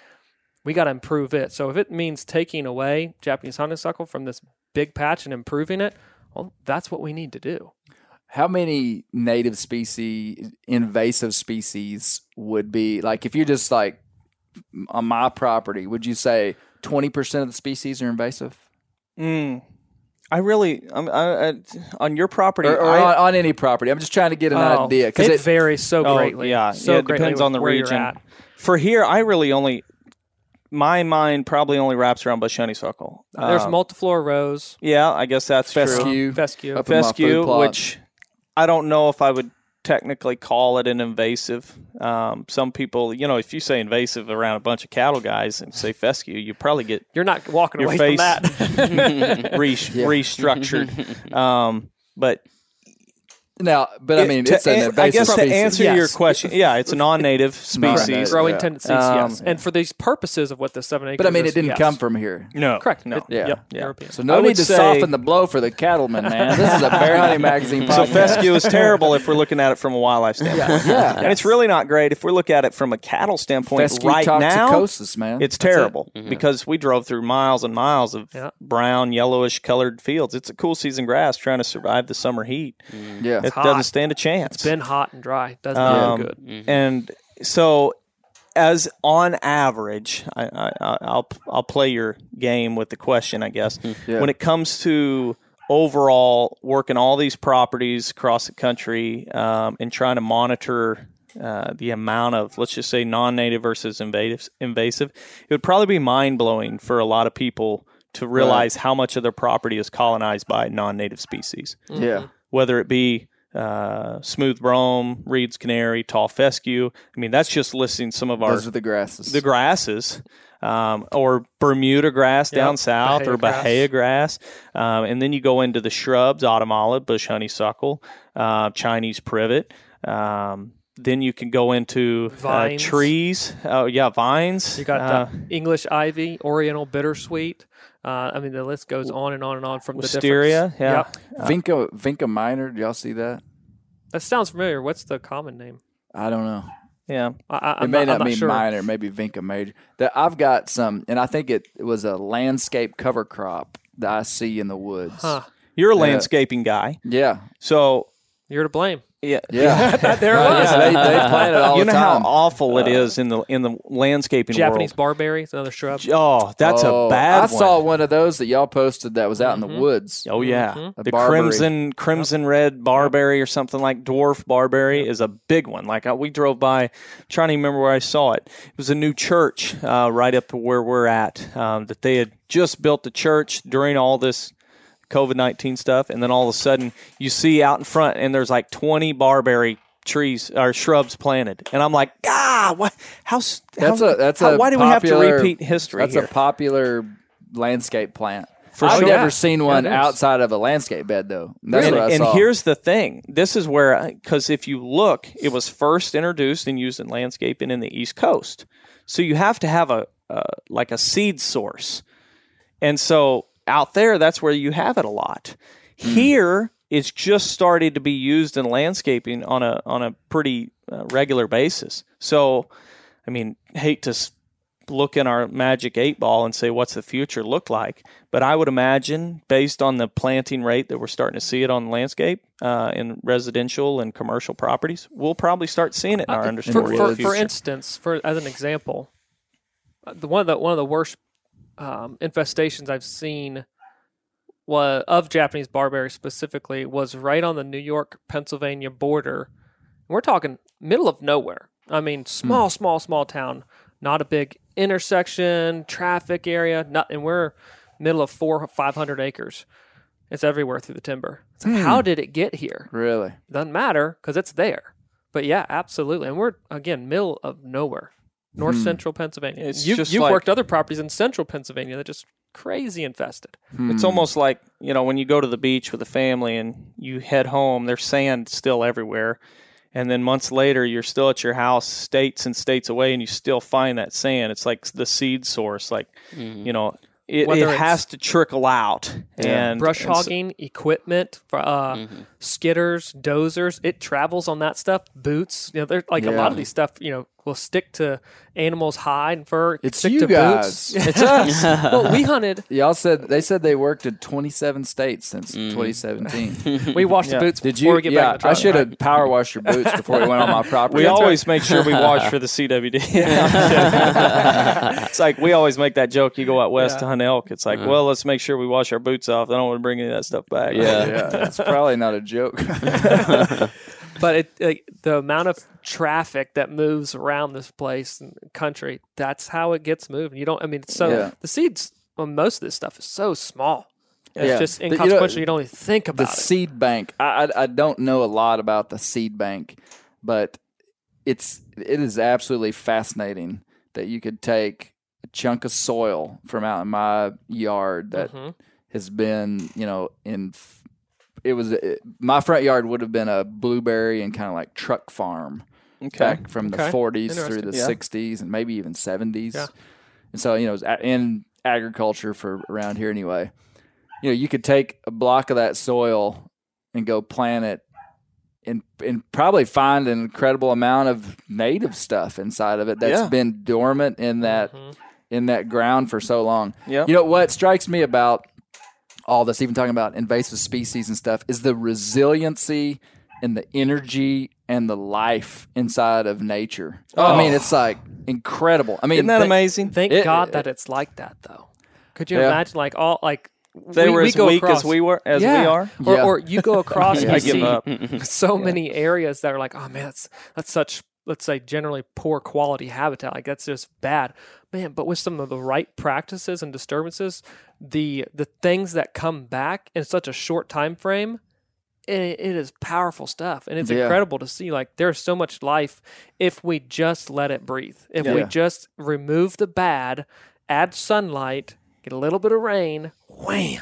we got to improve it. So if it means taking away Japanese honeysuckle from this big patch and improving it, well, that's what we need to do. How many native species, invasive species would be like if you're just like on my property, would you say 20% of the species are invasive? Mm. I really, I'm, I, I, on your property, Or, or I, on, on any property? I'm just trying to get an Oh, idea because it, varies so Oh, greatly. yeah, so yeah, it depends on the where you're region. at. for here, I really only my mind probably only wraps around bush honeysuckle. There's Um, multiflora rose, yeah, I guess that's true. Fescue. fescue. Up in my food fescue, which I don't know if I would technically call it an invasive. Um, some people, you know, if you say invasive around a bunch of cattle guys and say fescue, you probably get You're not walking your away face from that. re- restructured. Um, but Now, but I mean, to it's an an- invasive I guess to answer Yes. your question, yeah, it's a non-native Non-native. species. Growing Yeah. tendencies, Um, yes. And for these purposes of what the seven acres But I mean, it didn't yes. come from here. No, Correct. No, It- Yeah. Yep. Yeah. European. So no would need to say- soften the blow for the cattlemen, man. This is a Bear Hunting Magazine So fescue is terrible if we're looking at it from a wildlife standpoint. yeah. And it's really not great if we look at it from a cattle standpoint Fescue right now. toxicosis, man. It's terrible because we drove through miles and miles of brown, yellowish colored fields. It's a cool season grass trying to survive the summer heat. yeah. It hot. doesn't stand a chance. It's been hot and dry. Doesn't Um, do good. And so, as on average, I, I, I'll I'll play your game with the question, I guess. Yeah. When it comes to overall working all these properties across the country um, and trying to monitor uh, the amount of, let's just say, non-native versus invasive, invasive, it would probably be mind blowing for a lot of people to realize how much of their property is colonized by non-native species yeah. whether it be uh, smooth brome, reed's canary, tall fescue. I mean, that's just listing some of our Those are the grasses. the grasses, um, or Bermuda grass Yep, down south, Bahia or. Bahia grass, um, and then you go into the shrubs: autumn olive, bush honeysuckle, uh, Chinese privet. Um, then you can go into uh, Vines. trees. Oh yeah, vines. You got uh, the English ivy, Oriental bittersweet. Uh, I mean, the list goes on and on and on from the wisteria. different. Yeah. Yep. Vinca Vinca minor. Do y'all see that? That sounds familiar. What's the common name? I don't know. Yeah. I, I, It may not, not, I'm be sure. minor, maybe Vinca major. That I've got some, and I think it, it was a landscape cover crop that I see in the woods. Huh. You're a Yeah. landscaping guy, Yeah, so You're to blame. Yeah. yeah. There it Right, was. yeah, they, they plant it all you the know how awful it is in the in the landscaping Japanese world. barberry is another shrub. Oh, that's Oh, a bad one. I one. saw one of those that y'all posted that was out in the woods. Oh yeah, A the barberry. crimson crimson red barberry or something like dwarf barberry is a big one. Like uh, we drove by, trying to remember where I saw it. It was a new church uh, right up to where we're at. Um, that they had just built the church during all this COVID nineteen stuff, and then all of a sudden you see out in front, and there's like twenty barberry trees or shrubs planted, and I'm like, ah, what? How? That's how, a that's how- a why do we have to repeat history That's here? a popular landscape plant. For I've sure. never seen one outside of a landscape bed though. That's and, and here's the thing this is where because if you look it was first introduced and used in landscaping in the east coast so you have to have a uh, like a seed source and so out there that's where you have it a lot. Here it's just started to be used in landscaping on a on a pretty uh, regular basis. So i mean hate to s- look in our magic eight ball and say what's the future look like? But i would imagine based on the planting rate that we're starting to see it on landscape uh, in residential and commercial properties we'll probably start seeing it in our for, understory in for, for instance, for as an example, uh, the one of the one of the worst um, infestations I've seen was of Japanese barberry specifically was right on the New York Pennsylvania border. We're talking middle of nowhere. I mean, small, small, small town, not a big intersection, traffic area, not, and we're middle of four, five hundred acres. It's everywhere through the timber. It's like, how did it get here? really. Doesn't matter because it's there. But yeah, absolutely. And we're again middle of nowhere, north hmm. central Pennsylvania. It's you've just you've like- worked other properties in central Pennsylvania that just crazy infested. It's hmm. almost like you know when you go to the beach with a family and you head home. There's sand still everywhere, and then months later you're still at your house, states and states away, and you still find that sand. It's like the seed source. Like hmm. you know, it, it has to trickle out. And Brush and so- hogging equipment, for, uh, mm-hmm. Skidders, dozers, it travels on that stuff. Boots, you know, there's like a lot of these stuff. You know, will stick to animals' hide and fur. It's stick you to guys. Boots. It's us. well, we hunted. Y'all said they said they worked in 27 states since mm. 2017. We washed Yeah. the boots Did before you? we get Yeah, back in I should have power washed your boots before we went on my property. We That's always make sure we wash for the CWD. it's like we always make that joke. You go out west to hunt elk. It's like, uh-huh. well, let's make sure we wash our boots off. I don't want to bring any of that stuff back. right. yeah, it's probably not a joke. but it like, the amount of traffic that moves around this place and country, that's how it gets moved. You don't. I mean, it's so Yeah. the seeds. Well, most of this stuff is so small. It's Yeah. just The- you know, inconsequential. You, don't even think the about it. seed bank. I, I I don't know a lot about the seed bank, but it's it is absolutely fascinating that you could take a chunk of soil from out in my yard that Mhm. has been you know in f- it was it, my front yard would have been a blueberry and kind of like truck farm Okay. back from the Okay. 40s through the Yeah. 60s and maybe even 70s. Yeah. And so, you know, it was in agriculture for around here anyway. You know, you could take a block of that soil and go plant it and and probably find an incredible amount of native stuff inside of it that's Yeah. been dormant in that mm-hmm. in that ground for so long. Yep. You know what strikes me about all this, even talking about invasive species and stuff, is the resiliency and the energy and the life inside of nature. I mean, oh. it's like incredible. I mean, Isn't that thi- amazing? Thank It- God it- that it's like that, though. Could you Yeah. imagine, like all like They we, were we as go weak across, as we were, as yeah. we are. or, Yeah. or you go across and I you give see up. so many areas that are like, oh man, that's that's such let's say generally poor quality habitat. Like that's just bad, man. But with some of the right practices and disturbances, the the things that come back in such a short time frame. It, it is powerful stuff, and it's Yeah. incredible to see. Like there's so much life if we just let it breathe. If we just remove the bad, add sunlight, get a little bit of rain, wham.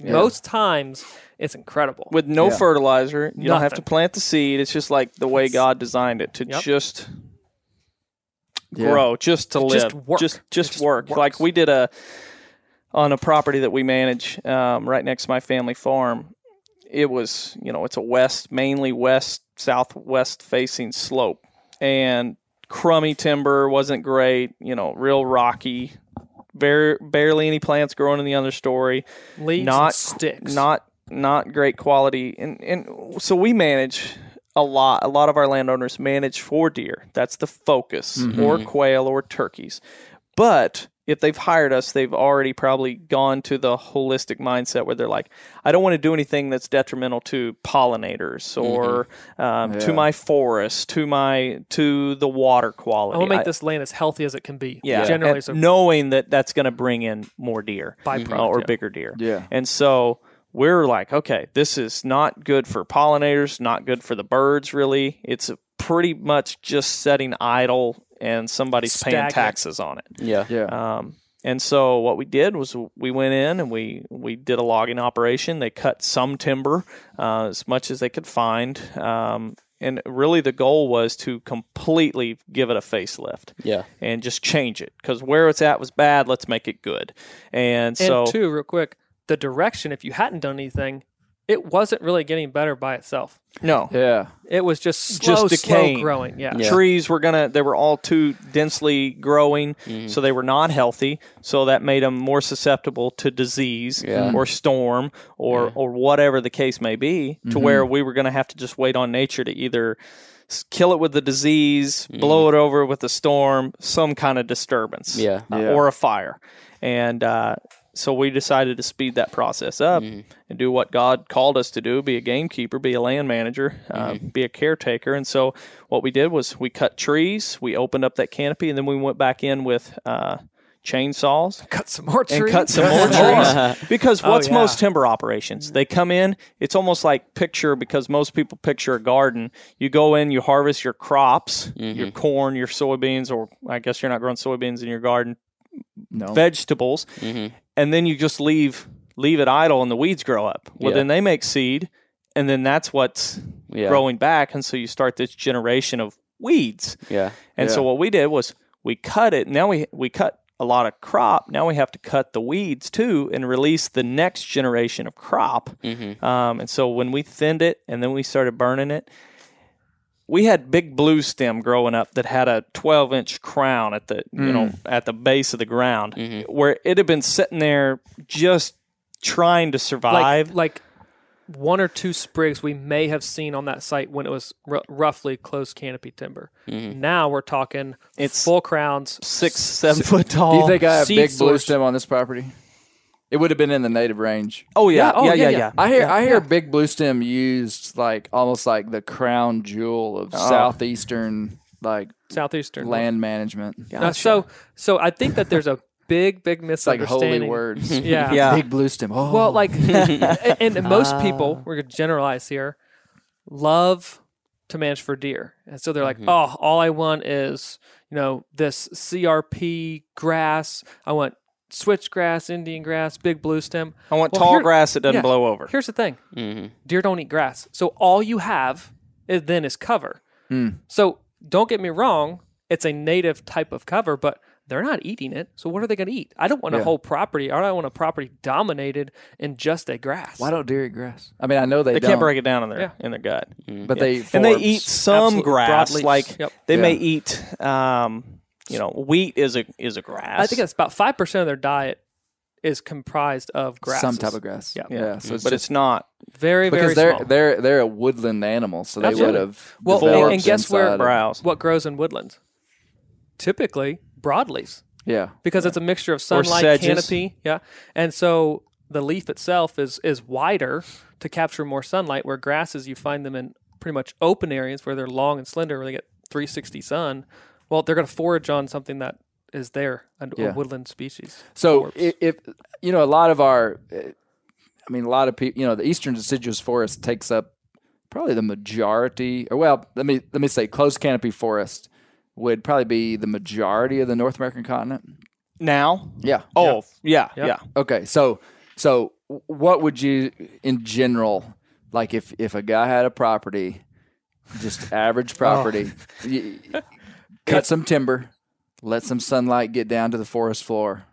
Most times, it's incredible. With no Yeah. fertilizer, you don't have to plant the seed. It's just like the way God designed it to Yep. just Yeah. grow, just to live, Just work. just just, just work. works. Like we did a on a property that we manage um, right next to my family farm. It was, you know, it's a west, mainly west southwest facing slope, and crummy timber wasn't great. You know, real rocky. Bare, barely any plants growing in the understory Leaves not sticks. not not great quality and and so we manage a lot a lot of our landowners manage for deer that's the focus or quail or turkeys but if they've hired us they've already probably gone to the holistic mindset where they're like i don't want to do anything that's detrimental to pollinators or um, to my forest to my to the water quality I want to make I- this land as healthy as it can be. yeah, generally, and so knowing that that's going to bring in more deer Byproduct, uh, or yeah. bigger deer. Yeah. and so we're like, okay, this is not good for pollinators, not good for the birds. Really, it's pretty much just setting idle, and somebody's paying taxes on it. Yeah. Yeah. Um, and so what we did was we went in and we we did a logging operation. They cut some timber uh, as much as they could find. Um, and really, the goal was to completely give it a facelift Yeah. and just change it because where it's at was bad. Let's make it good. And so, and two, real quick, the direction. If you hadn't done anything, it wasn't really getting better by itself. no, yeah. It was just slow, Just slow growing. Yeah. Yeah. trees were gonna they were all too densely growing so they were not healthy so that made them more susceptible to disease Yeah. or storm or or whatever the case may be to where we were gonna have to just wait on nature to either kill it with the disease blow it over with the storm some kind of disturbance Yeah. uh, Yeah. or a fire and uh, so we decided to speed that process up and do what God called us to do: be a gamekeeper, be a land manager, uh, be a caretaker. And so what we did was we cut trees, we opened up that canopy, and then we went back in with uh, chainsaws Cut some more trees. and cut some more trees. Because Oh, what's yeah. most timber operations? They come in, it's almost like picture because most people picture a garden. You go in, you harvest your crops, your corn, your soybeans, or I guess you're not growing soybeans in your garden, No. vegetables, and then you just leave leave it idle and the weeds grow up. Well, Yeah. then they make seed, and then that's what's Yeah. growing back, and so you start this generation of weeds. Yeah. And so what we did was we cut it. Now we we cut a lot of crop. Now we have to cut the weeds too and release the next generation of crop. Um, and so when we thinned it and then we started burning it, we had big blue stem growing up that had a 12 inch crown at the you know mm. at the base of the ground mm-hmm. where it had been sitting there just trying to survive. like like one or two sprigs we may have seen on that site when it was r- roughly closed canopy timber. Mm-hmm. Now we're talking It's full crowns. six, seven foot tall. Do you think I have big blue stem on this property? It would have been in the native range. Oh yeah, oh, yeah, yeah, yeah, yeah. yeah. I hear I hear big blue stem used like almost like the crown jewel of southeastern like Southeastern land management. Uh, so, so I think that there's a big, big It's like misunderstanding. holy words. Yeah. Yeah. Big blue stem. Oh. Well, like, and, and most people, we're going to generalize here, love to manage for deer. And so they're like, oh, all I want is, you know, this CRP grass. I want switchgrass, Indian grass, big blue stem. I want Well, tall here- grass that doesn't yeah. blow over. Here's the thing hmm deer don't eat grass. So all you have is then is cover. Hmm. So don't get me wrong, it's a native type of cover, but they're not eating it. So what are they going to eat? I don't want a whole property. I don't want a property dominated in just a grass. why don't deer eat grass? I mean, I know they, They don't, can't break it down in their Yeah. in their gut. but Yeah. they and they eat some Absolute grass. Like Yep. they may eat, um, you know, wheat is a is a grass. I think it's about five percent of their diet is comprised of grass. some type of grass. Yeah. yeah. So it's but just it's not. very, very because they're small. they're they're a woodland animal, so they Absolutely. would have Well, and- and guess where- inside Browse. what grows in woodlands? Typically broadleaves. Yeah, because it's a mixture of sunlight canopy yeah and so the leaf itself is is wider to capture more sunlight where grasses you find them in pretty much open areas where they're long and slender where they get 360 sun well they're going to forage on something that is there a, a Yeah. woodland species So if, if you know a lot of our, uh, I mean, a lot of people, you know, the eastern deciduous forest takes up probably the majority, or well, let me let me say, closed canopy forest would probably be the majority of the North American continent. Now, Yeah. oh yeah, Yeah. yeah. Okay. So so what would you, in general, like if if a guy had a property, just average property, y- cut some timber, let some sunlight get down to the forest floor.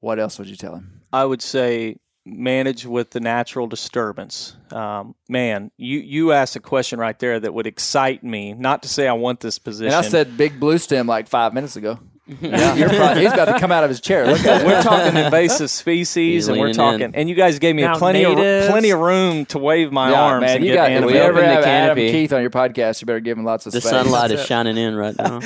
What else would you tell him? I would say manage with the natural disturbance. Um, man, you you asked a question right there that would excite me. Not to say I want this position. And I said big blue stem like five minutes ago. Yeah, You're probably, he's about to come out of his chair. Look at we're talking invasive species, He's and we're leaning talking. in. And you guys gave me Now plenty of plenty of room to wave my yeah, arms man. and You get got, if animated. you ever Open the have Adam canopy. Keith on your podcast, you better give him lots of The space. sunlight That's is it. shining in right now.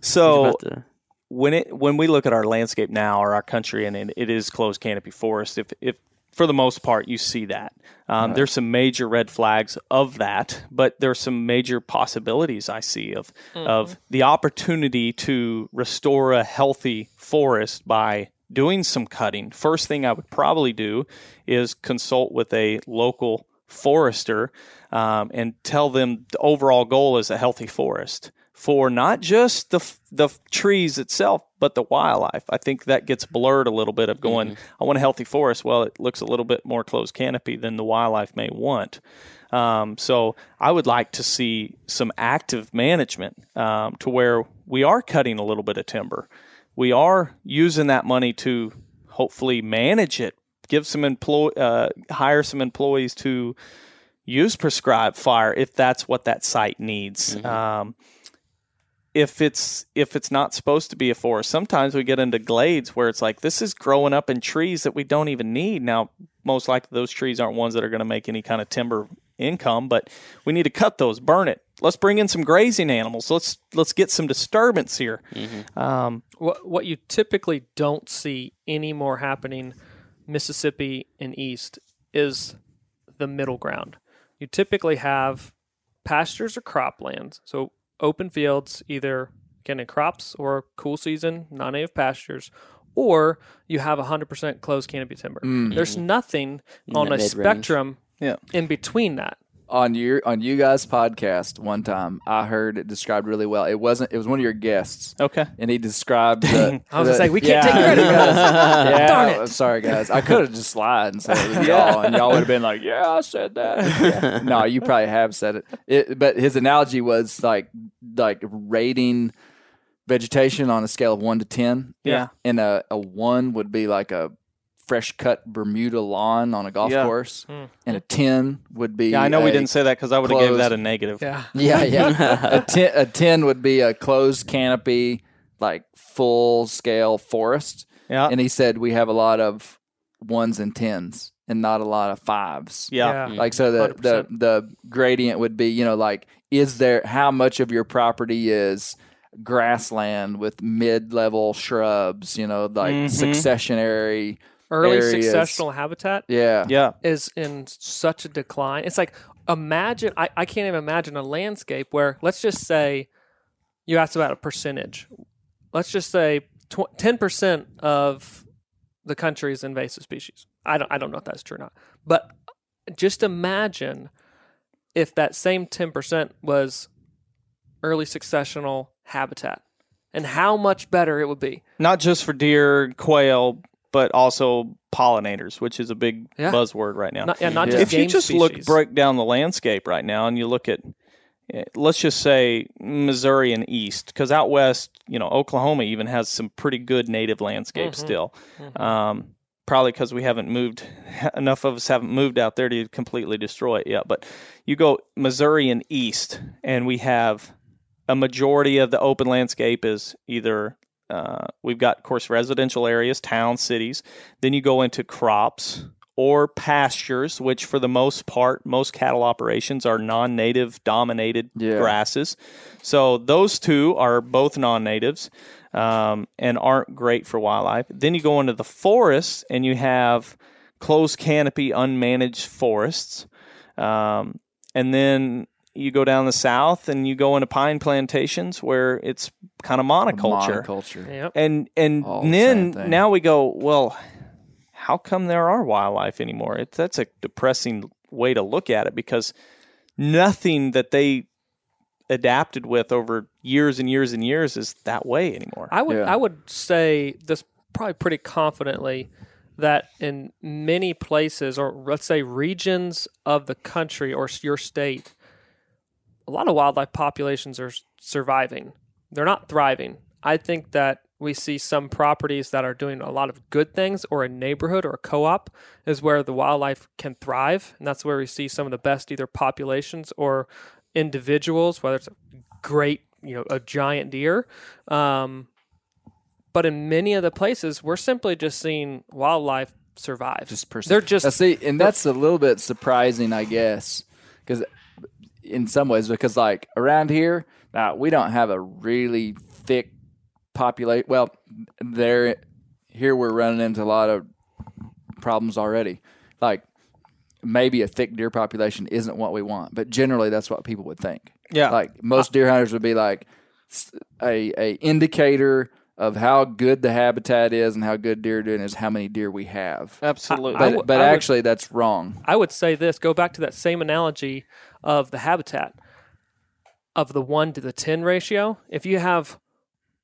So About to- when it when we look at our landscape now or our country and it, it is closed canopy forest if if for the most part you see that. Um, there's some major red flags of that but there's some major possibilities i see of of the opportunity to restore a healthy forest by doing some cutting. First thing i would probably do is consult with a local forester um, and tell them the overall goal is a healthy forest for not just the the trees itself, but the wildlife. I think that gets blurred a little bit of going. I want a healthy forest. Well, it looks a little bit more closed canopy than the wildlife may want. Um, so I would like to see some active management um, to where we are cutting a little bit of timber. We are using that money to hopefully manage it, give some employ, uh, hire some employees to use prescribed fire if that's what that site needs. Um, if it's if it's not supposed to be a forest, sometimes we get into glades where it's like this is growing up in trees that we don't even need. Now, most likely those trees aren't ones that are going to make any kind of timber income, but we need to cut those, burn it. Let's bring in some grazing animals. Let's let's get some disturbance here. Um, what what you typically don't see any more happening Mississippi and east is the middle ground. You typically have pastures or croplands, so open fields, either again in crops or cool season non-native pastures, or you have 100% closed canopy timber. Mm. There's mm. nothing on that a mid-range. spectrum Yeah. in between that. On your on you guys podcast one time I heard it described really well. It wasn't it was one of your guests. okay. And he described the, I was the- gonna say, we can't take credit. yeah, Darn it. I'm sorry guys. I could have just lied and said it was y'all and y'all would have been like, Yeah, I said that. No, you probably have said it. it. But his analogy was like like rating vegetation on a scale of one to ten. Yeah. And a, a one would be like a fresh cut Bermuda lawn on a golf Yeah. course. And a ten would be Yeah, I know we a- didn't say that because I would have gave closed- that a negative. Yeah. yeah, yeah. a, ten, a 10 would be a closed canopy, like full scale forest. Yeah. And he said we have a lot of ones and tens and not a lot of fives. yeah. Like so the, the 100%. the gradient would be, you know, like is there how much of your property is grassland with mid level shrubs, you know, like Mhm. successionary Early areas. successional habitat Yeah. Yeah. is in such a decline. It's like imagine I, I can't even imagine a landscape where let's just say you asked about a percentage. Let's just say ten percent of the country's invasive species. I don't I don't know if that's true or not. But just imagine if that same ten percent was early successional habitat and how much better it would be. Not just for deer, quail, but also pollinators, which is a big Yeah. buzzword right now. Not, yeah, not Yeah. if you just look break down the landscape right now and you look at eh, let's just say Missouri and east because out west you know Oklahoma even has some pretty good native landscape Mm-hmm. still um, probably because we haven't moved enough of us haven't moved out there to completely destroy it yet but you go Missouri and east and we have a majority of the open landscape is either uh, we've got of course residential areas towns cities. Then you go into crops or pastures which for the most part most cattle operations are non-native dominated Yeah. grasses. So those two are both non-natives um, and aren't great for wildlife. Then you go into the forests and you have closed canopy unmanaged forests um, and then you go down the south and you go into pine plantations where it's kind of monoculture. Monoculture. Yep. And and All then thing. now we go, well, how come there are wildlife anymore? It, that's a depressing way to look at it because nothing that they adapted with over years and years and years is that way anymore. I would Yeah. I would say this probably pretty confidently that in many places or let's say regions of the country or your state a lot of wildlife populations are surviving. They're not thriving. I think that we see some properties that are doing a lot of good things or a neighborhood or a co-op is where the wildlife can thrive and that's where we see some of the best either populations or individuals whether it's a great you know a giant deer um, but in many of the places, we're simply just seeing wildlife survive. Just person. They're just see, and that's a little bit surprising, I guess, because in some ways, because like around here, now we don't have a really thick population. Well, there, here we're running into a lot of problems already. Like maybe a thick deer population isn't what we want, but generally that's what people would think. Yeah. like most deer hunters would be like a a indicator of how good the habitat is and how good deer are doing is how many deer we have. Absolutely. But, w- but I would- actually, that's wrong. I would say this go back to that same analogy of the habitat of the 1 to the 10 ratio. If you have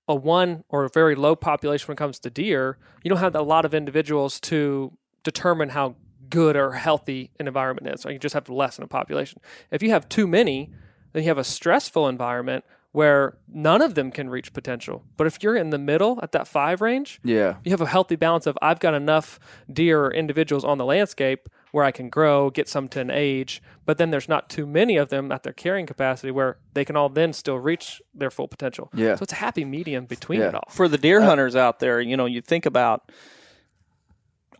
a 1 or a very low population when it comes to deer, you don't have a lot of individuals to determine how good or healthy an environment is. So you just have less in a population. If you have too many, then you have a stressful environment where none of them can reach potential. But if you're in the middle at that 5 range, Yeah. you have a healthy balance of I've got enough deer or individuals on the landscape where I can grow, get some to an age, but then there's not too many of them at their carrying capacity where they can all then still reach their full potential. Yeah. So it's a happy medium between Yeah. it all. for the deer uh, hunters out there, you know, you think about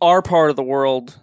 our part of the world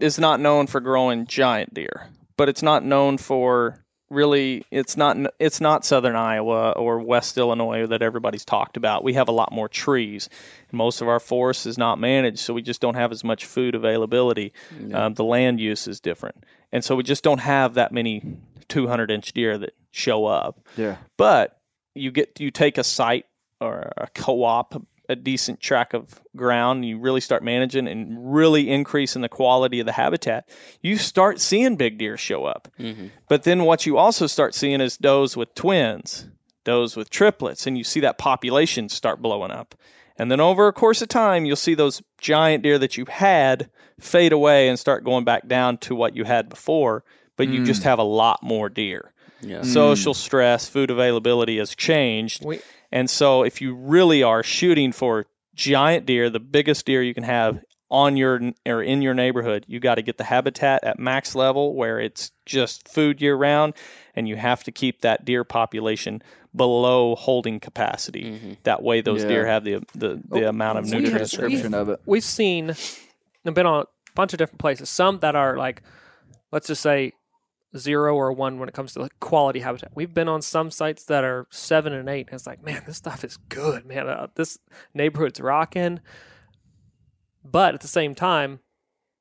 is not known for growing giant deer, but it's not known for really it's not it's not southern Iowa or west Illinois that everybody's talked about. We have a lot more trees. Most of our forest is not managed, so we just don't have as much food availability. Um, the land use is different, and so we just don't have that many 200 inch deer that show up. Yeah. But you get you take a site or a co-op, a decent track of ground, you really start managing and really increasing the quality of the habitat. You start seeing big deer show up. Mm-hmm. But then what you also start seeing is does with twins, does with triplets, and you see that population start blowing up. And then over a course of time, you'll see those giant deer that you had fade away and start going back down to what you had before, but you just mm. have a lot more deer Yeah. social mm. stress, food availability has changed. We- and so if you really are shooting for giant deer, the biggest deer you can have on your or in your neighborhood, you got to get the habitat at max level where it's just food year round and you have to keep that deer population below holding capacity. Mm-hmm. That way those Yeah. deer have the the, the oh, amount of we have- nutrients. Description of it. We've seen and been on a bunch of different places. Some that are like, let's just say zero or one when it comes to like quality habitat. We've been on some sites that are seven and eight. And it's like, man, this stuff is good, man. Uh, this neighborhood's rocking. but at the same time,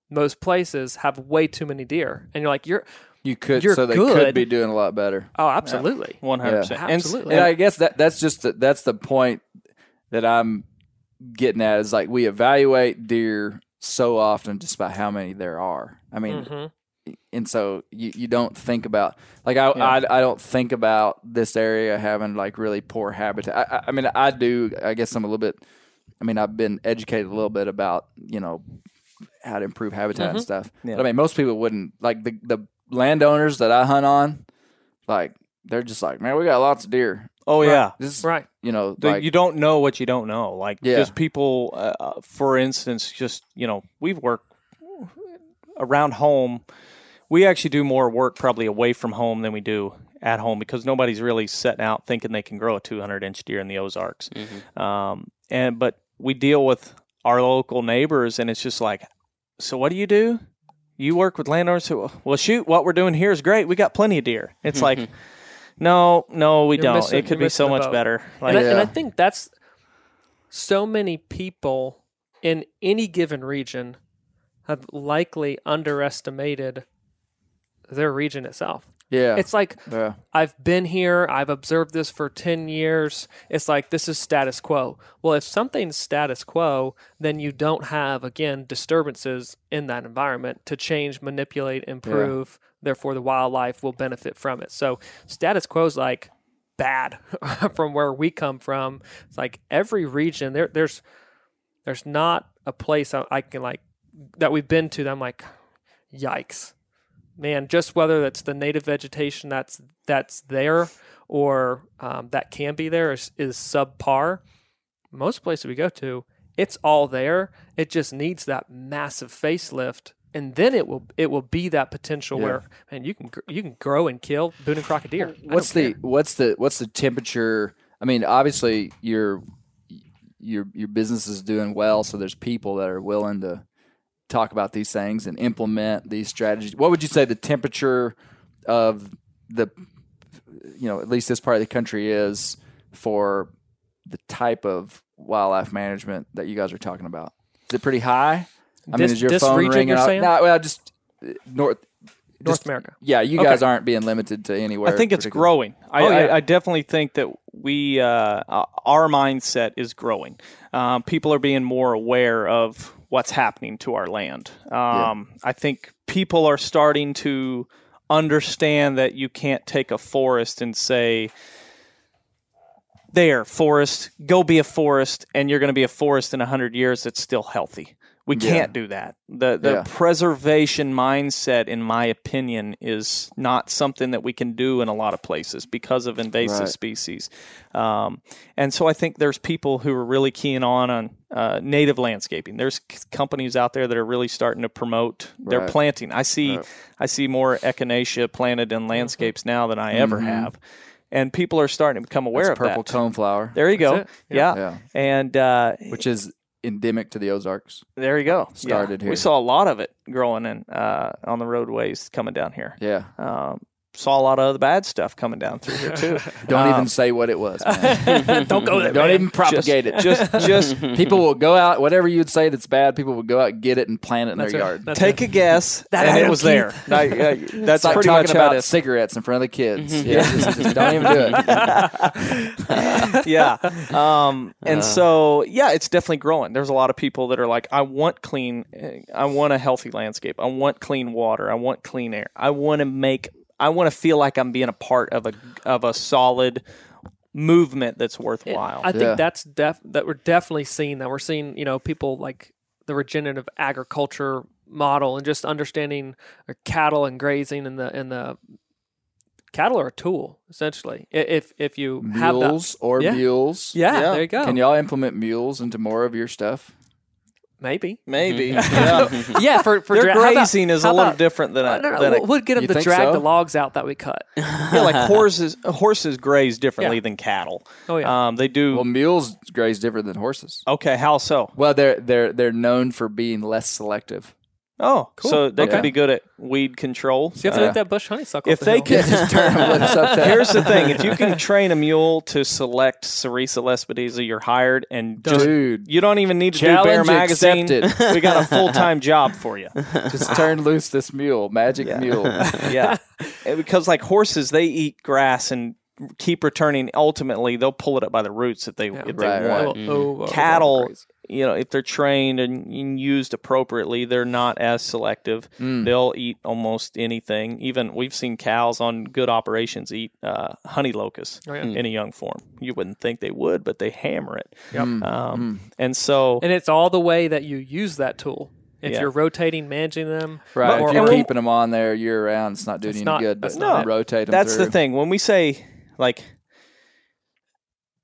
most places have way too many deer, and you're like, you're You could, You're so they good. could be doing a lot better. oh, absolutely, One hundred percent. Absolutely. And I guess that that's just the, that's the point that I'm getting at is like we evaluate deer so often just by how many there are. I mean, Mhm. And so you, you don't think about like I, I I don't think about this area having like really poor habitat. I, I- mean, I do. I guess I'm a little bit. I mean, I've been educated a little bit about you know how to improve habitat and stuff. But I mean, most people wouldn't like the the landowners that I hunt on. Like they're just like, man, we got lots of deer. oh yeah, This is, right. you know, The- like you don't know what you don't know. Like Yeah. just people, uh, uh, for instance, just you know, we've worked around home. We actually do more work probably away from home than we do at home because nobody's really setting out thinking they can grow a 200 inch deer in the Ozarks. Um, and but we deal with our local neighbors, and it's just like, so what do you do? You work with landowners who, well, shoot, what we're doing here is great. We got plenty of deer. It's like, no, no, we You're don't. missing- it could be so much boat. better. Like, and, I, and I think that's so many people in any given region have likely underestimated their region itself. yeah, It's like yeah, I've been here, I've observed this for 10 years. It's like this is status quo. Well, if something's status quo, then you don't have, again, disturbances in that environment to change, manipulate, improve. Therefore, the wildlife will benefit from it. So, status quo is like bad from where we come from. It's like every region, there, there's there's not a place I, I can like that we've been to that I'm like, yikes man, just whether that's the native vegetation that's that's there or um, that can be there is, is subpar. Most places we go to, it's all there. It just needs that massive facelift, and then it will it will be that potential where man you can you can grow and kill Boone and Crockett deer. What's the care. what's the what's the temperature? I mean, obviously your your your business is doing well, so there's people that are willing to talk about these things and implement these strategies. What would you say the temperature of the you know at least this part of the country is for the type of wildlife management that you guys are talking about? Is it pretty high? I This- mean, is your phone region ringing? you're out- saying? No, well, just uh, north. North just- America. Yeah, you Okay. guys aren't being limited to anywhere. I think it's growing. I, Oh, yeah. I, I definitely think that we, uh, uh, our mindset is growing. Um, people are being more aware of what's happening to our land. Um, I think people are starting to understand that you can't take a forest and say, there, forest, go be a forest, and you're going to be a forest in 100 years that's still healthy. We Yeah. can't do that. The the Yeah. preservation mindset, in my opinion, is not something that we can do in a lot of places because of invasive Right. species. Um, and so I think there's people who are really keen on on uh, native landscaping. There's c- companies out there that are really starting to promote their Right. planting. I see I see more echinacea planted in landscapes now than I ever have. And people are starting to become aware That's of purple that. coneflower. There you go. it. Yeah. Yeah. And uh, which is endemic to the Ozarks. there you go. Started yeah. here. We saw a lot of it growing in uh, on the roadways coming down here. Yeah. Um, saw a lot of the bad stuff coming down through here too. Don't Um, even say what it was. Man. Don't go there. Don't man. even propagate it. just just people will go out, whatever you'd say that's bad, people will go out and get it and plant it in That's their it. yard. That's take it. a guess, That and it was there. Keith. Like, uh, that's It's like pretty talking much about it is. cigarettes in front of the kids. Yeah, just, just don't even do it. yeah. Um, and so, yeah, it's definitely growing. There's a lot of people that are like, I want clean, I want a healthy landscape. I want clean water. I want clean air. I want to make, I want to feel like I'm being a part of a of a solid movement that's worthwhile. I think Yeah. that's def that we're definitely seeing that we're seeing you know people like the regenerative agriculture model and just understanding uh, cattle and grazing and the and the cattle are a tool essentially if if you have that Mules or Yeah. mules. yeah, Yeah. there you go Can y'all implement mules into more of your stuff? Maybe Maybe. yeah. yeah for for Their dra- how about- grazing is a little about- different than uh, a, no, no, than we'll, we'll get them to drag so? the logs out that we cut yeah, like horses. Horses graze differently Yeah. than cattle. oh yeah Um, they do. Well, mules graze different than horses. okay, how so? Well, they're they're they're known for being less selective. Oh, cool. so they Okay. could be good at weed control. So you have to Uh, let that bush honeysuckle. if off the they hill. could, Just turn them loose up there. here's the thing: if you can train a mule to select sericea lespedeza, you're hired, and just Dude, you don't even need to do Bear Challenge Magazine. accepted. we got a full time job for you. just turn loose this mule, magic mule. yeah, And because like horses, they eat grass and keep returning. Ultimately, they'll pull it up by the roots if they if they Right, want. right. Oh, oh, oh, Cattle, crazy. You know, if they're trained and and used appropriately, they're not as selective. Mm. They'll eat almost anything. Even we've seen cows on good operations eat uh, honey locust Oh, yeah. in a young form. You wouldn't think they would, but they hammer it. Yep. Um, And so, And it's all the way that you use that tool. If Yeah. you're rotating, managing them, Right. or- if you're keeping them on there year round, it's not doing It's you not- any good. But that's not it. rotate them. that's the thing. When we say like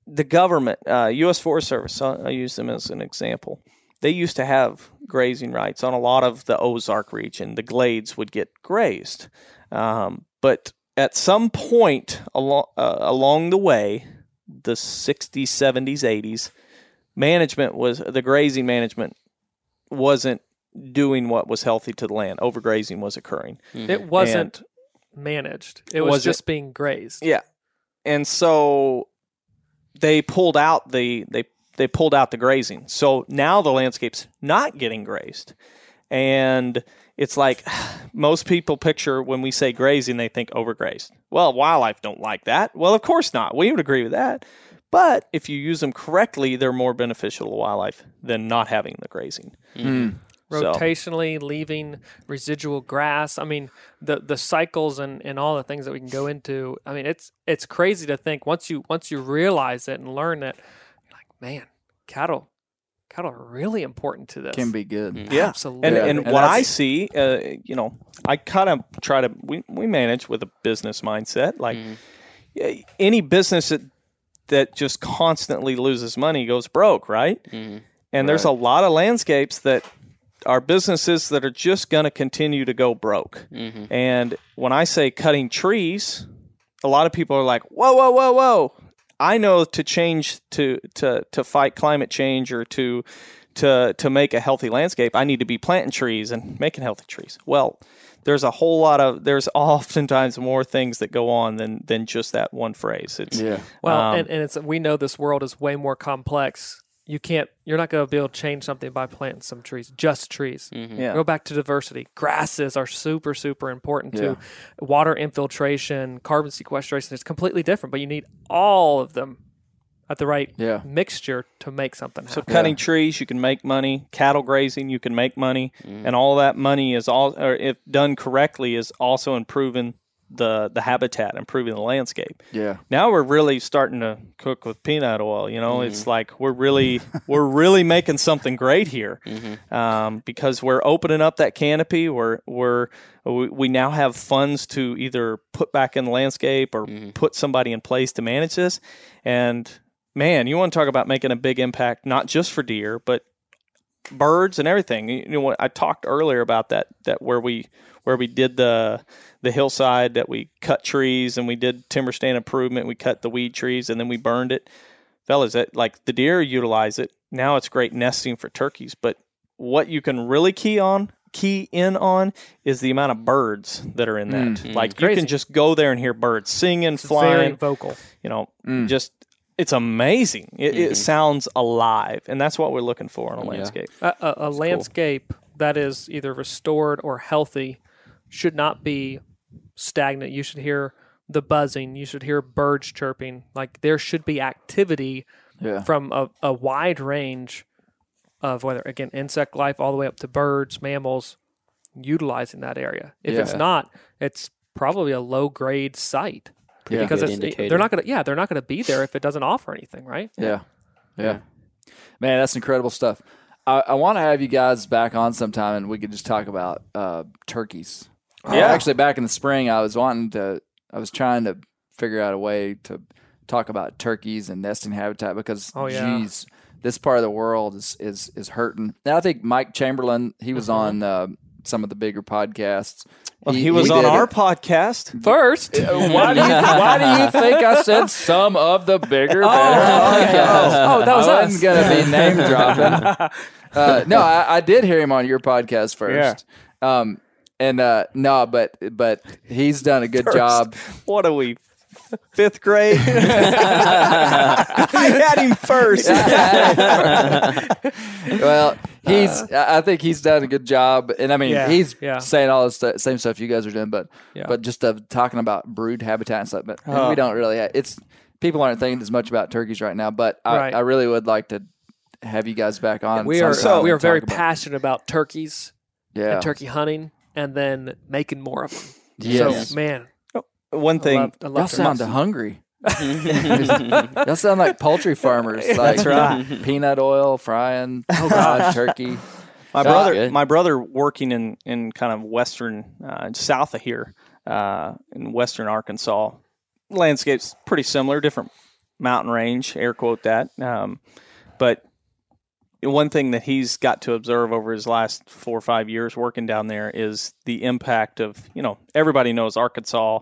the government, uh, U.S. Forest Service, I'll, I'll use them as an example. They used to have grazing rights on a lot of the Ozark region. The glades would get grazed, um, but at some point along uh, along the way, the 60s, 70s, 80s, management was the grazing management wasn't doing what was healthy to the land. Overgrazing was occurring. it wasn't And- managed. It was, Was it- just being grazed. Yeah, and so they pulled out the they they pulled out the grazing. So now the landscape's not getting grazed, and it's like most people picture when we say grazing, they think overgrazed. Well, wildlife don't like that. Well, of course not. We would agree with that. But if you use them correctly, they're more beneficial to wildlife than not having the grazing. So- rotationally leaving residual grass. I mean, the the cycles and, and all the things that we can go into. I mean, it's it's crazy to think once you once you realize it and learn it, you're like, man, cattle cattle are really important to this. Can be good. Mm-hmm. Yeah, Absolutely. And, and, And what I see, uh, you know, I kind of try to we, we manage with a business mindset. Like mm-hmm. yeah, any business that that just constantly loses money goes broke, right? Mm-hmm. And there's a lot of landscapes that are businesses that are just going to continue to go broke. And when I say cutting trees, a lot of people are like, "Whoa, whoa, whoa, whoa!" I know to change to to to fight climate change or to to to make a healthy landscape, I need to be planting trees and making healthy trees. Well, there's a whole lot of there's oftentimes more things that go on than than just that one phrase. It's Yeah. well, um, and, and it's we know this world is way more complex. You can't. You're not going to be able to change something by planting some trees, just trees. Mm-hmm. yeah. Go back to diversity. Grasses are super, super important too. Water infiltration, carbon sequestration is completely different, but you need all of them at the right Yeah. mixture to make something So happen. cutting trees, you can make money. Cattle grazing, you can make money, mm. and all that money is all, or if done correctly, is also improving the the habitat, improving the landscape. Yeah. Now we're really starting to cook with peanut oil. You know, it's mm-hmm. like we're really we're really making something great here mm-hmm. um, because we're opening up that canopy. We're we're we, now have funds to either put back in the landscape or mm-hmm. put somebody in place to manage this. And man, you want to talk about making a big impact, not just for deer, but birds and everything. You know, what I talked earlier about that that where we where we did the the hillside that we cut trees and we did timber stand improvement. We cut the weed trees and then we burned it. Fellas, that like the deer utilize it. Now it's great nesting for turkeys. But what you can really key on key in on is the amount of birds that are in that. Mm. Like you Crazy. can just go there and hear birds singing, It's flying very vocal. you know, mm. just it's amazing. It, it mm. sounds alive, and that's what we're looking for in a landscape. A, a, a landscape that is either restored or healthy should not be stagnant. You should hear the buzzing. You should hear birds chirping. Like there should be activity Yeah. from a, a wide range of whether again insect life all the way up to birds, mammals, utilizing that area. If it's not, it's probably a low grade site Yeah. because it's, they're not gonna yeah they're not gonna be there if it doesn't offer anything, right? Yeah. Yeah. Man, that's incredible stuff. I, I want to have you guys back on sometime and we could just talk about uh, turkeys. Yeah. Actually, back in the spring, I was wanting to, I was trying to figure out a way to talk about turkeys and nesting habitat because, Oh, yeah. geez, this part of the world is is is hurting. Now, I think Mike Chamberlain, he was on uh, some of the bigger podcasts. Well, he, was on our it. podcast. First, Why do you Why do you think I said some of the bigger, better podcasts? oh, that was I us. wasn't gonna be name dropping. Uh, no, I, I did hear him on your podcast first, Um, and uh, no, but but he's done a good job. What are we? Fifth grade. I had him first. well, he's. I I think he's done a good job, and I mean, Yeah, he's yeah. saying all the stu- same stuff you guys are doing, but Yeah. but just uh, talking about brood habitat and stuff. But and Oh. we don't really. It's people aren't thinking as much about turkeys right now, but I, Right. I really would like to have you guys back on. we are sometime we are very about- passionate about turkeys Yeah. and turkey hunting, and then making more of them. Yes. So man, One I thing. love, I Y'all sound hungry. Y'all sound like poultry farmers. Like That's right. Peanut oil, frying, oh god, turkey. My brother, good. my brother, working in in kind of western, uh, south of here, uh, in western Arkansas, landscape's pretty similar, different mountain range, air quote that. Um, but one thing that he's got to observe over his last four or five years working down there is the impact of you know everybody knows Arkansas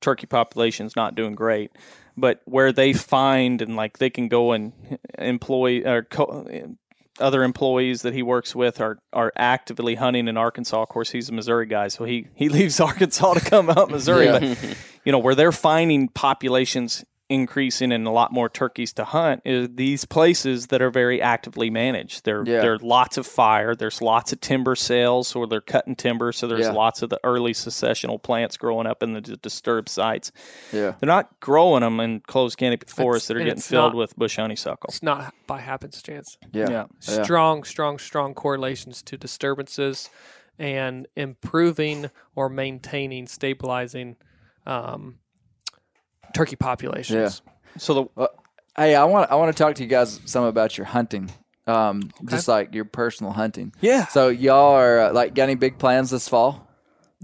turkey population's not doing great, but where they find and like they can go and employ or co- other employees that he works with are are actively hunting in Arkansas. Of course, he's a Missouri guy, so he he leaves Arkansas to come out Missouri. Yeah. But you know where they're finding populations increasing and a lot more turkeys to hunt is these places that are very actively managed. There Yeah. there are lots of fire. There's lots of timber sales, or they're cutting timber. So there's Yeah. lots of the early successional plants growing up in the d- disturbed sites. Yeah. They're not growing them in closed canopy forests that are getting filled not- with bush honeysuckle. It's not by happenstance. Yeah. Yeah. Yeah. Strong, strong, strong correlations to disturbances and improving or maintaining, stabilizing um, turkey populations. Yeah. So the Hey, I want I want to talk to you guys some about your hunting. Um, just like your personal hunting. yeah, So y'all are uh, like got any big plans this fall?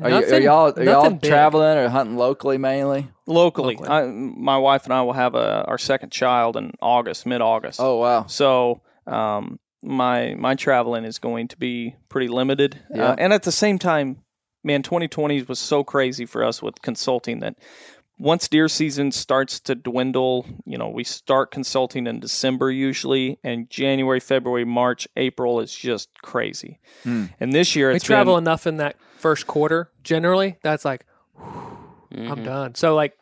Are, you, are Nothing- y'all are y'all nothing big. traveling or hunting locally mainly? locally, Locally. I, my wife and I will have a, our second child in August, mid August. Oh wow. So um, my my traveling is going to be pretty limited, Yeah. uh, and at the same time, man, 2020 was so crazy for us with consulting that once deer season starts to dwindle, you know, we start consulting in December usually, and January, February, March, April is just crazy. Hmm. And this year, We travel been, enough in that first quarter. Generally, that's like I'm done. So like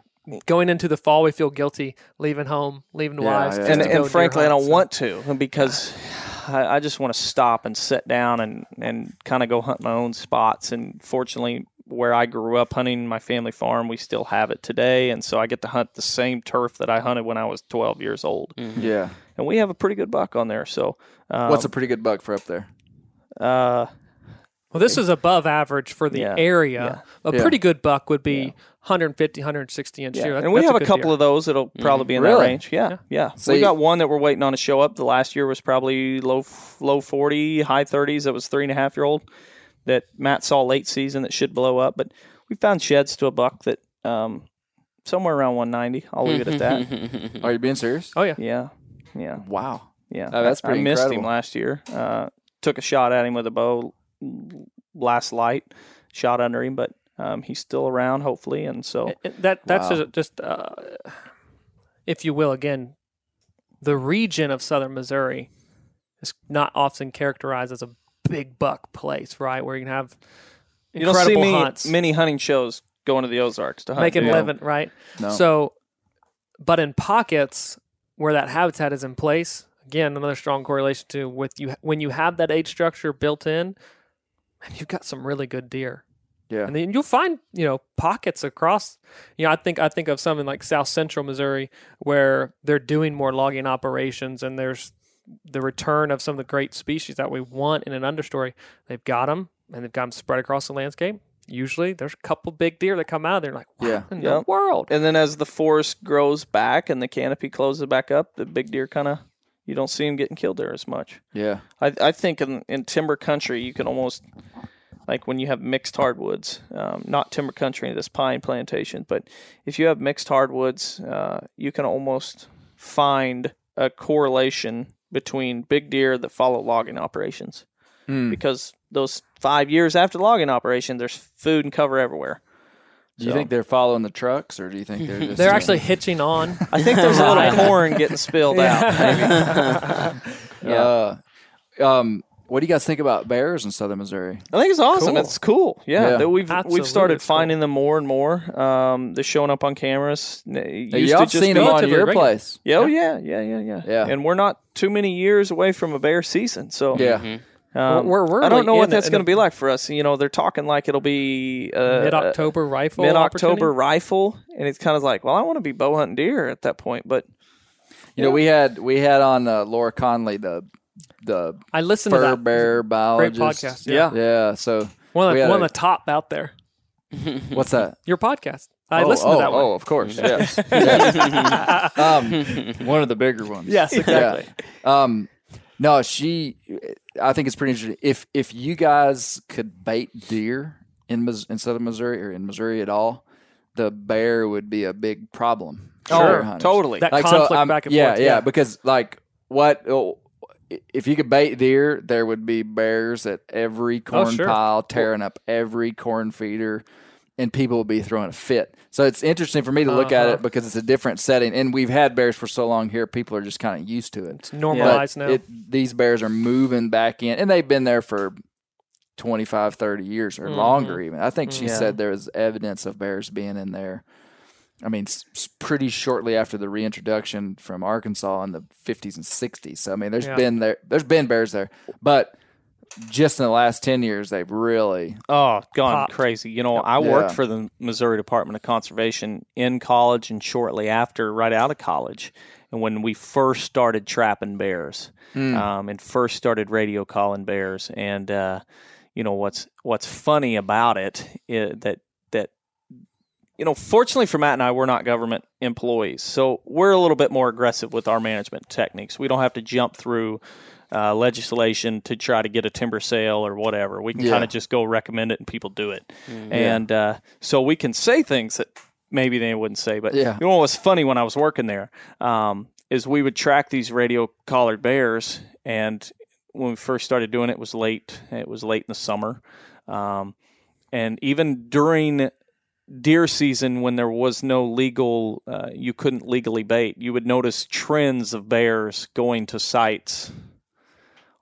going into the fall, we feel guilty leaving home, leaving the Yeah, wives, yeah. and, and deer frankly, I don't so- want to because I, I just want to stop and sit down and, and kind of go hunt my own spots. And fortunately, where I grew up hunting my family farm, we still have it today. And so I get to hunt the same turf that I hunted when I was 12 years old. Yeah. And we have a pretty good buck on there. So, um, What's a pretty good buck for up there? uh, Well, this is above average for the Yeah, area. A Yeah. pretty good buck would be 150, 150 inch yeah. deer. And we have a good couple deer. of those that'll probably be in that range. Yeah, yeah. So we you- got one that we're waiting on to show up. The last year was probably low low forty, high thirties. That was three and a half year old that Matt saw late season that should blow up. But we found sheds to a buck that um, somewhere around one ninety. I'll leave it at that. Are you being serious? Oh yeah. Yeah, yeah, Wow. yeah. Oh, that's I- pretty I missed him last year. Uh, took a shot at him with a bow last light, shot under him, but um, he's still around hopefully, and so. And- and That that's Wow. just, just uh, if you will, again, the region of southern Missouri is not often characterized as a big buck place, right? Where you can have You don't incredible see many, hunts, many hunting shows going to the Ozarks to hunt. making do living, right? No. So, but in pockets where that habitat is in place, again, another strong correlation to with you when you have that age structure built in, and you've got some really good deer. Yeah. And then you'll find, you know, pockets across. You know, I think I think of something like South Central Missouri where they're doing more logging operations, and there's the return of some of the great species that we want in an understory. They've got them, and they've got them spread across the landscape. Usually, there's a couple big deer that come out of there, like, what Yeah. in Yeah. the world? And then as the forest grows back and the canopy closes back up, the big deer kind of you don't see them getting killed there as much. Yeah. I I think in in timber country you can almost like when you have mixed hardwoods, um, not timber country, this pine plantation, but if you have mixed hardwoods, uh, you can almost find a correlation between big deer that follow logging operations Hmm. because those five years after the logging operation, there's food and cover everywhere. Do you So- think they're following the trucks, or do you think they're just They're actually hitching on. I think there's a little corn getting spilled out. Maybe. Uh, um, What do you guys think about bears in southern Missouri? I think it's awesome. Cool. It's cool. Yeah, Yeah. we've Absolutely, we've started it's cool. finding them more and more. Um, they're showing up on cameras. It Hey, used y'all to have just seen be- them on relatively your regular. place. Yeah, oh, yeah, yeah, yeah, yeah, Yeah. And we're not too many years away from a bear season, so Yeah. Um, We're- we're I don't know what that's going to be like for us. You know, they're talking like it'll be uh, Mid October rifle. mid October rifle, and it's kind of like, well, I want to be bow hunting deer at that point, but You know, we had we had on uh, Laura Conlee, the the I listened to fur that. bear Great biologist. podcast. yeah, Yeah. So One of, the, one a- of the top out there. what's that? Your podcast. I oh, listened oh, to that one. Oh, of course. Yes. Yes. um, one of the bigger ones. Yes, exactly. Yeah. Um, no, she. I think it's pretty interesting. If if you guys could bait deer in Mis- in southern Missouri or in Missouri at all, the bear would be a big problem. for bear oh, totally. That Like, conflict I'm- back and yeah, forth. Yeah, because like what oh, if you could bait deer, there would be bears at every corn Oh, sure. pile tearing up every corn feeder, and people would be throwing a fit. So it's interesting for me to look at Uh-huh. it because it's a different setting, and we've had bears for so long here. People are just kind of used to it. It's normalized But now. It, these bears are moving back in, and they've been there for 25, 30 years or Mm-hmm. longer. Even I think she Yeah. said there was evidence of bears being in there. I mean, pretty shortly after the reintroduction from Arkansas in the 50s and 60s. So I mean, there's Yeah. been there, there's been bears there, but just in the last 10 years, they've really Oh, gone Popped. crazy. You know, I Yeah. worked for the Missouri Department of Conservation in college and shortly after, right out of college. And when we first started trapping bears um, and first started radio collaring bears. And, uh, you know, what's what's funny about it is that, you know, fortunately for Matt and I, we're not government employees. So we're a little bit more aggressive with our management techniques. We don't have to jump through uh, legislation to try to get a timber sale or whatever. We can Yeah. kind of just go recommend it and people do it. And uh, so we can say things that maybe they wouldn't say. But Yeah. you know what was funny when I was working there um, is we would track these radio collared bears. And when we first started doing it, it was late. It was late in the summer. Um, and even during deer season when there was no legal uh, you couldn't legally bait you would notice trends of bears going to sites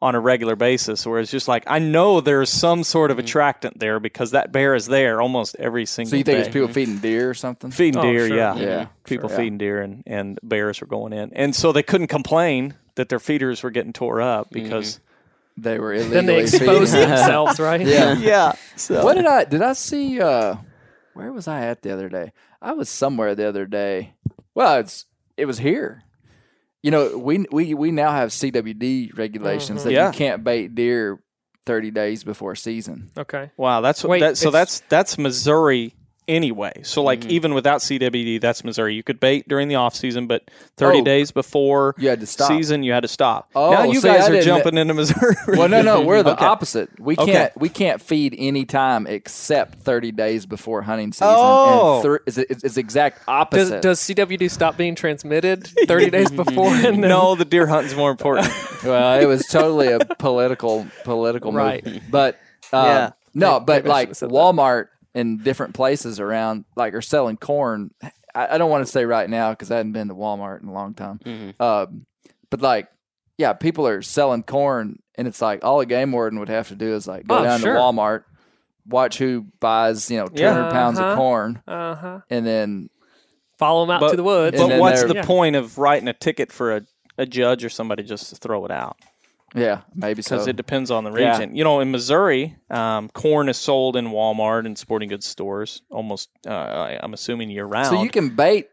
on a regular basis where it's just like i know there's some sort of attractant there because that bear is there almost every single So you think day. it's people feeding deer or something? feeding Oh, deer sure. yeah Yeah, people sure, yeah. feeding deer and, and bears were going in and so they couldn't complain that their feeders were getting tore up because They were illegally then they expose feeding. themselves, right? Yeah. yeah so What did I did I see uh where was I at the other day? I was somewhere the other day. Well, it's it was here. You know, we we we now have CWD regulations mm-hmm. that Yeah. you can't bait deer 30 days before season. Okay. Wow, that's Wait, that, so that's that's Missouri anyway. So like even without CWD, that's Missouri. You could bait during the off season, but 30 Oh. days before You had to stop. season, you had to stop. Oh, now you see, I guys are jumping into Missouri. Well, no, no, we're the Okay. opposite. We can't we can't feed any time except 30 days before hunting season. Oh. and thir- it's, it's, it's exact opposite. does CWD stop being transmitted 30 days before? And then, no, the deer hunting's more important. well, it was totally a political political Right. move. But um, Yeah. no, Maybe- but like should've that. Walmart and different places around like are selling corn. I, I don't want to say right now because I hadn't been to Walmart in a long time. Um, but like, yeah, people are selling corn, and it's like all a game warden would have to do is like go Oh, down sure. to Walmart, watch who buys you know two hundred Yeah. pounds of Uh-huh. corn, uh huh. and then Follow them out But- to the woods. But what's the Yeah. point of writing a ticket for a, a judge or somebody just to throw it out? Yeah, maybe so. Because it depends on the Yeah. region. You know, in Missouri, um, corn is sold in Walmart and sporting goods stores almost. Uh, I- I'm assuming year round. so you can bait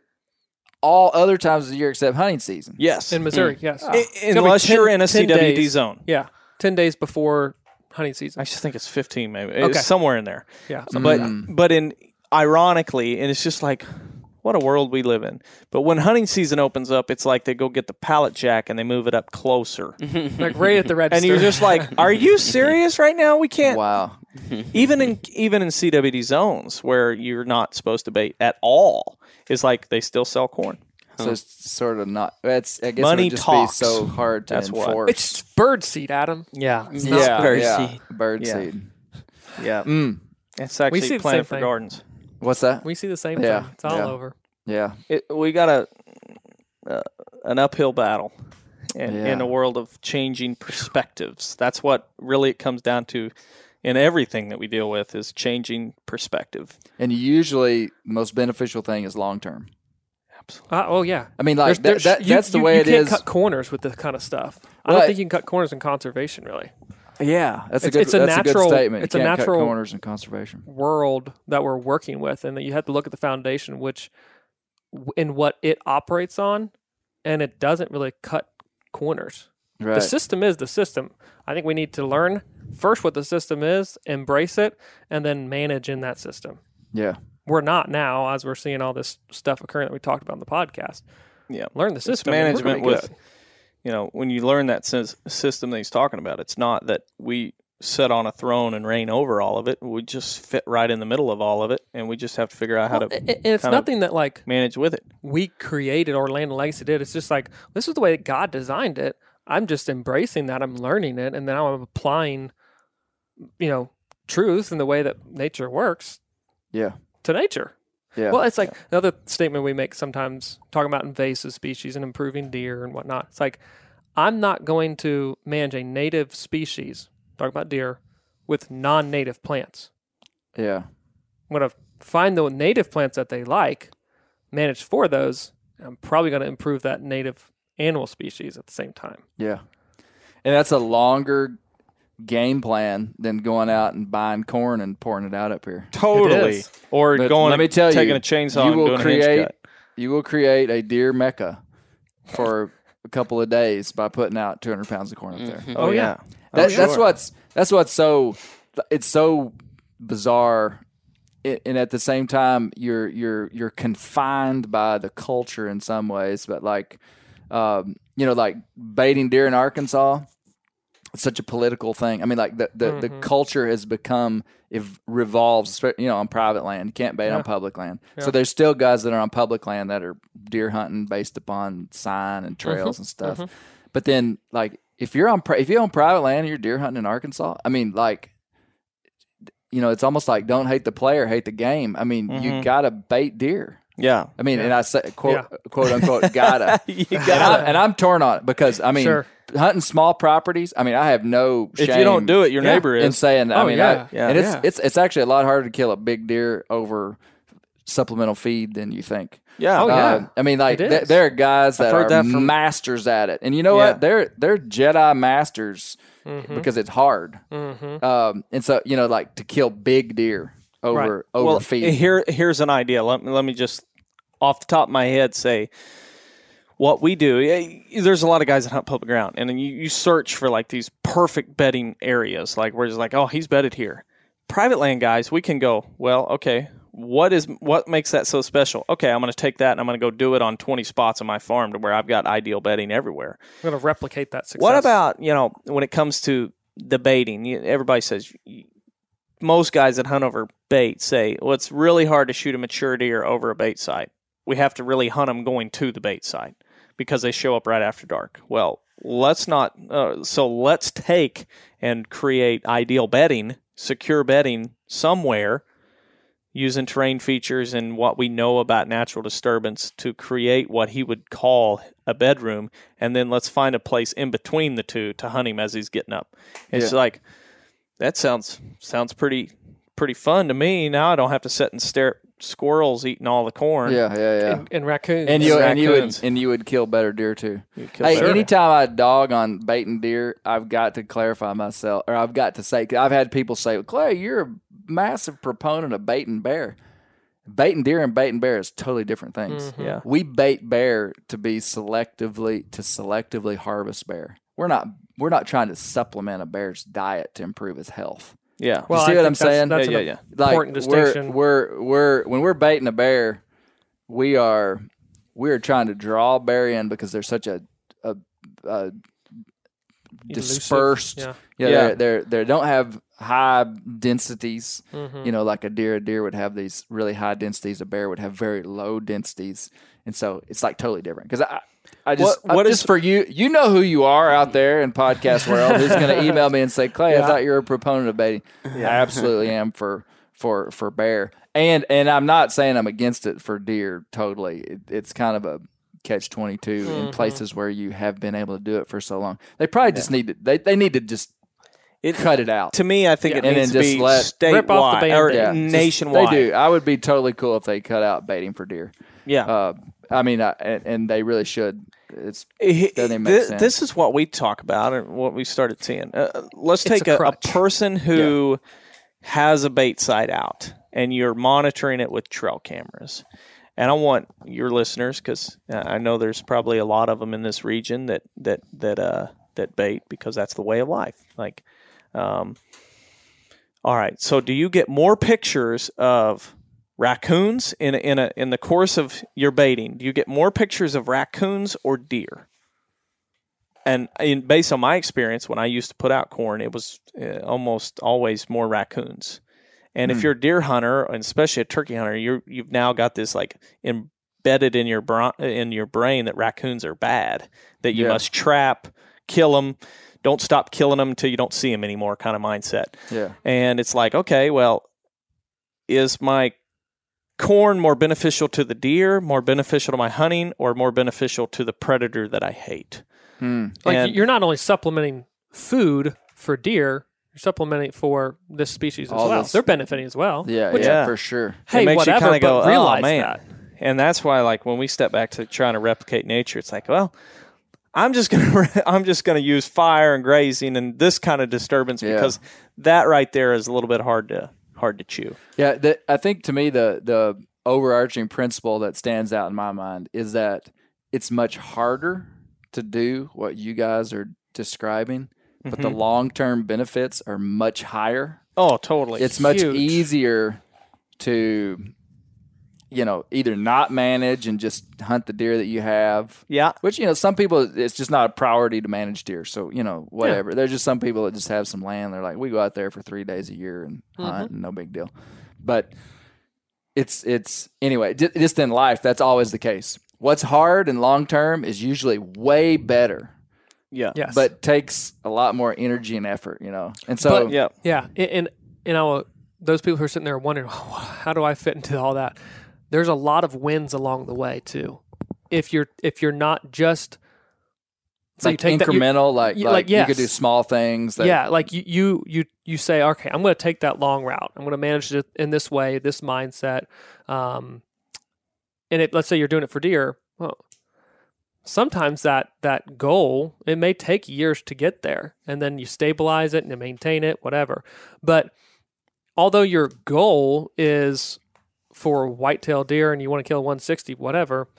all other times of the year except hunting season. yes, in Missouri, yes. I- It's unless 10 you're in a CWD days. zone. Yeah. 10 days before hunting season. I just think it's 15, maybe. Okay. It's somewhere in there. Yeah. But but in ironically, and it's just like what a world we live in. But when hunting season opens up, it's like they go get the pallet jack and they move it up closer, like right at the register. and you're just like, "Are you serious right now? We can't." Wow. Even in even in CWD zones where you're not supposed to bait at all, it's like they still sell corn. So it's sort of not. It's I guess Money it would just talks. be so hard to That's what. enforce. it's just bird seed, Adam. Yeah, yeah, bird yeah, seed. bird Yeah. seed. yeah. Mm. It's actually see the planted for thing. gardens. What's that? We see the same Yeah, thing. It's all yeah. over. Yeah, it, we got a uh, an uphill battle, in, Yeah. in a world of changing perspectives. That's what really it comes down to in everything that we deal with is changing perspective. And usually, the most beneficial thing is long term. Uh, oh yeah. I mean, like There's- that, there's- that, you- that's the you- way you it can't is. cut corners with this kind of stuff. I Well, don't think you can cut corners in conservation, really. Yeah, that's a It's- good. it's a that's a natural- good statement. it's you a can't natural- cut corners in conservation. World that we're working with, and that you have to look at the foundation, which in what it operates on, and it doesn't really cut corners. Right. The system is the system. I think we need to learn first what the system is, embrace it, and then manage in that system. yeah. We're not now, as we're seeing all this stuff occurring that we talked about in the podcast. Yeah. Learn the system. and management with good. You know when you learn that sys- system that he's talking about it's not that we sit on a throne and reign over all of it we just fit right in the middle of all of it and we just have to figure out how Well, to and and it's nothing that like manage with it we created or Land Legacy did. It's just like this is the way that God designed it. I'm just embracing that. I'm learning it, and now I'm applying, you know, truth in the way that nature works Yeah. to nature. Yeah. Well, it's like another statement we make sometimes talking about invasive species and improving deer and whatnot. It's like I'm not going to manage a native species, talk about deer, with non-native plants. yeah. I'm going to find the native plants that they like, manage for those. and I'm probably going to improve that native animal species at the same time. Yeah. And that's a longer game plan than going out and buying corn and pouring it out up here. totally or But going let me tell taking you, a chainsaw you and will doing create hinge cut you will create a deer mecca for a couple of days by putting out 200 pounds of corn up there. oh yeah That, Oh, That's what's that's what's so it's so bizarre, I- and at the same time you're you're you're confined by the culture in some ways. But like, um, you know, like baiting deer in Arkansas, it's such a political thing. I mean, like the the, the mm-hmm. culture has become ev- revolves, you know, on private land. You can't bait on public land. So there's still guys that are on public land that are deer hunting based upon sign and mm-hmm. trails and stuff. Mm-hmm. But then, like, if you're on if you own private land and you're deer hunting in Arkansas, I mean, like, you know, it's almost like don't hate the player, hate the game. I mean, you gotta bait deer. yeah I mean, and I say quote Yeah. quote unquote gotta. you and, got I'm, and I'm torn on it because I mean, Sure. Hunting small properties. I mean, I have no. If you don't do it, your Yeah. neighbor in is saying. I Oh, mean, yeah. I, Yeah. and it's Yeah. it's it's actually a lot harder to kill a big deer over supplemental feed than you think. yeah Oh, yeah. Uh, I mean, like It th- is. there are guys that heard are that from- masters at it, and you know Yeah. what? They're they're Jedi masters Mm-hmm. because it's hard. Um, and so you know, like to kill big deer over Right. over well, feed. here here's an idea. Let me let me just off the top of my head say what we do. There's a lot of guys that hunt public ground, and then you, you search for like these perfect bedding areas, like where it's like, oh, he's bedded here. Private land guys, we can go. Well, okay. What is what makes that so special? Okay, I'm going to take that and I'm going to go do it on 20 spots on my farm to where I've got ideal bedding everywhere. I'm going to replicate that success. What about you know when it comes to the baiting? Everybody says most guys that hunt over bait say, "Well, it's really hard to shoot a mature deer over a bait site. We have to really hunt them going to the bait site because they show up right after dark." Well, let's not. Uh, so let's take and create ideal bedding, secure bedding somewhere. Using terrain features and what we know about natural disturbance to create what he would call a bedroom, and then let's find a place in between the two to hunt him as he's getting up. It's Yeah. like that sounds sounds pretty pretty fun to me. Now I don't have to sit and stare at squirrels eating all the corn. yeah, yeah, yeah. and, and raccoons? and you and you would raccoons. and you would kill better deer too. kill Hey, better. anytime I dog on baiting deer, I've got to clarify myself, or I've got to say, i I've had people say, "Clay, you're a massive proponent of baiting bear." Baiting deer and baiting bear is totally different things. Mm-hmm. Yeah. We bait bear to be selectively to selectively harvest bear. We're not we're not trying to supplement a bear's diet to improve his health. Yeah. well, you see I what I'm that's- saying? That's Yeah, an yeah, Like important distinction. we're, we're we're when we're baiting a bear, we are we are trying to draw bear in because they're such a, a, a Elusive. dispersed. Yeah. Yeah, Yeah. They're, they're they don't have high densities. Mm-hmm. You know, like a deer, a deer would have these really high densities. A bear would have very low densities, and so it's like totally different. Because I, I just, What- what I- is- just for you, you know who you are out there in podcast world. Who's going to email me and say, Clay, I thought you were a proponent of baiting. I absolutely am for for for bear, and and I'm not saying I'm against it for deer. Totally, it, it's kind of a catch 22 Mhm. in places where you have been able to do it for so long. They probably just need to they, they need to just cut it out. To me, I think it and needs then to just be let statewide Rip off the or Band-Aid. just- nationwide. They do. I would be totally cool if they cut out baiting for deer. Yeah. Uh, I mean, I, and, and they really should. It's It- doesn't make thi- sense. This is what we talk about and what we started seeing. Uh, let's It's take a a, a person who has a bait site out and you're monitoring it with trail cameras. And I want your listeners, because I know there's probably a lot of them in this region that that that uh, that bait because that's the way of life. Like, um, all right. So, do you get more pictures of raccoons in a, in a in the course of your baiting? Do you get more pictures of raccoons or deer? And in, based on my experience, when I used to put out corn, it was uh, almost always more raccoons. And if you're a deer hunter, and especially a turkey hunter, you're you've now got this like embedded in your bra- in your brain that raccoons are bad, that you Yeah. must trap, kill them, don't stop killing them until you don't see them anymore, kind of mindset. yeah. And it's like, okay, well, is my corn more beneficial to the deer, more beneficial to my hunting, or more beneficial to the predator that I hate? Hmm. Like And- you're not only supplementing food for deer, you're supplementing for this species as well. this- They're benefiting as well. Yeah, Which- yeah, Yeah. for sure. Hey, it makes whatever, you kind of go, but realize oh man. that. And that's why, like, when we step back to trying to replicate nature, it's like, well, I'm just gonna, I'm just gonna use fire and grazing and this kind of disturbance Yeah. because that right there is a little bit hard to, hard to chew. Yeah, the, I think to me the the overarching principle that stands out in my mind is that it's much harder to do what you guys are describing, but Mm-hmm. the long term benefits are much higher. Oh, totally. It's much easier to, you know, either not manage and just hunt the deer that you have. yeah. Which you know, some people it's just not a priority to manage deer. So you know, whatever. There's just some people that just have some land. They're like, we go out there for three days a year and mm-hmm. hunt, and no big deal. But it's it's anyway. Just in life, that's always the case. What's hard and long term is usually way better, Yeah. Yes. but takes a lot more energy and effort. You know, and so But- Yeah. Yeah, and and, and I, those people who are sitting there wondering, how do I fit into all that? There's a lot of wins along the way too. If you're if you're not just it's like that- you- incremental. like you- like, like, you could do small things. That, yeah, like you you you you say, okay, I'm going to take that long route. I'm going to manage it in this way, this mindset. Um, and it, let's say you're doing it for deer. Well, sometimes that that goal it may take years to get there, and then you stabilize it and you maintain it, whatever. But although your goal is for whitetail deer and you want to kill 160, whatever,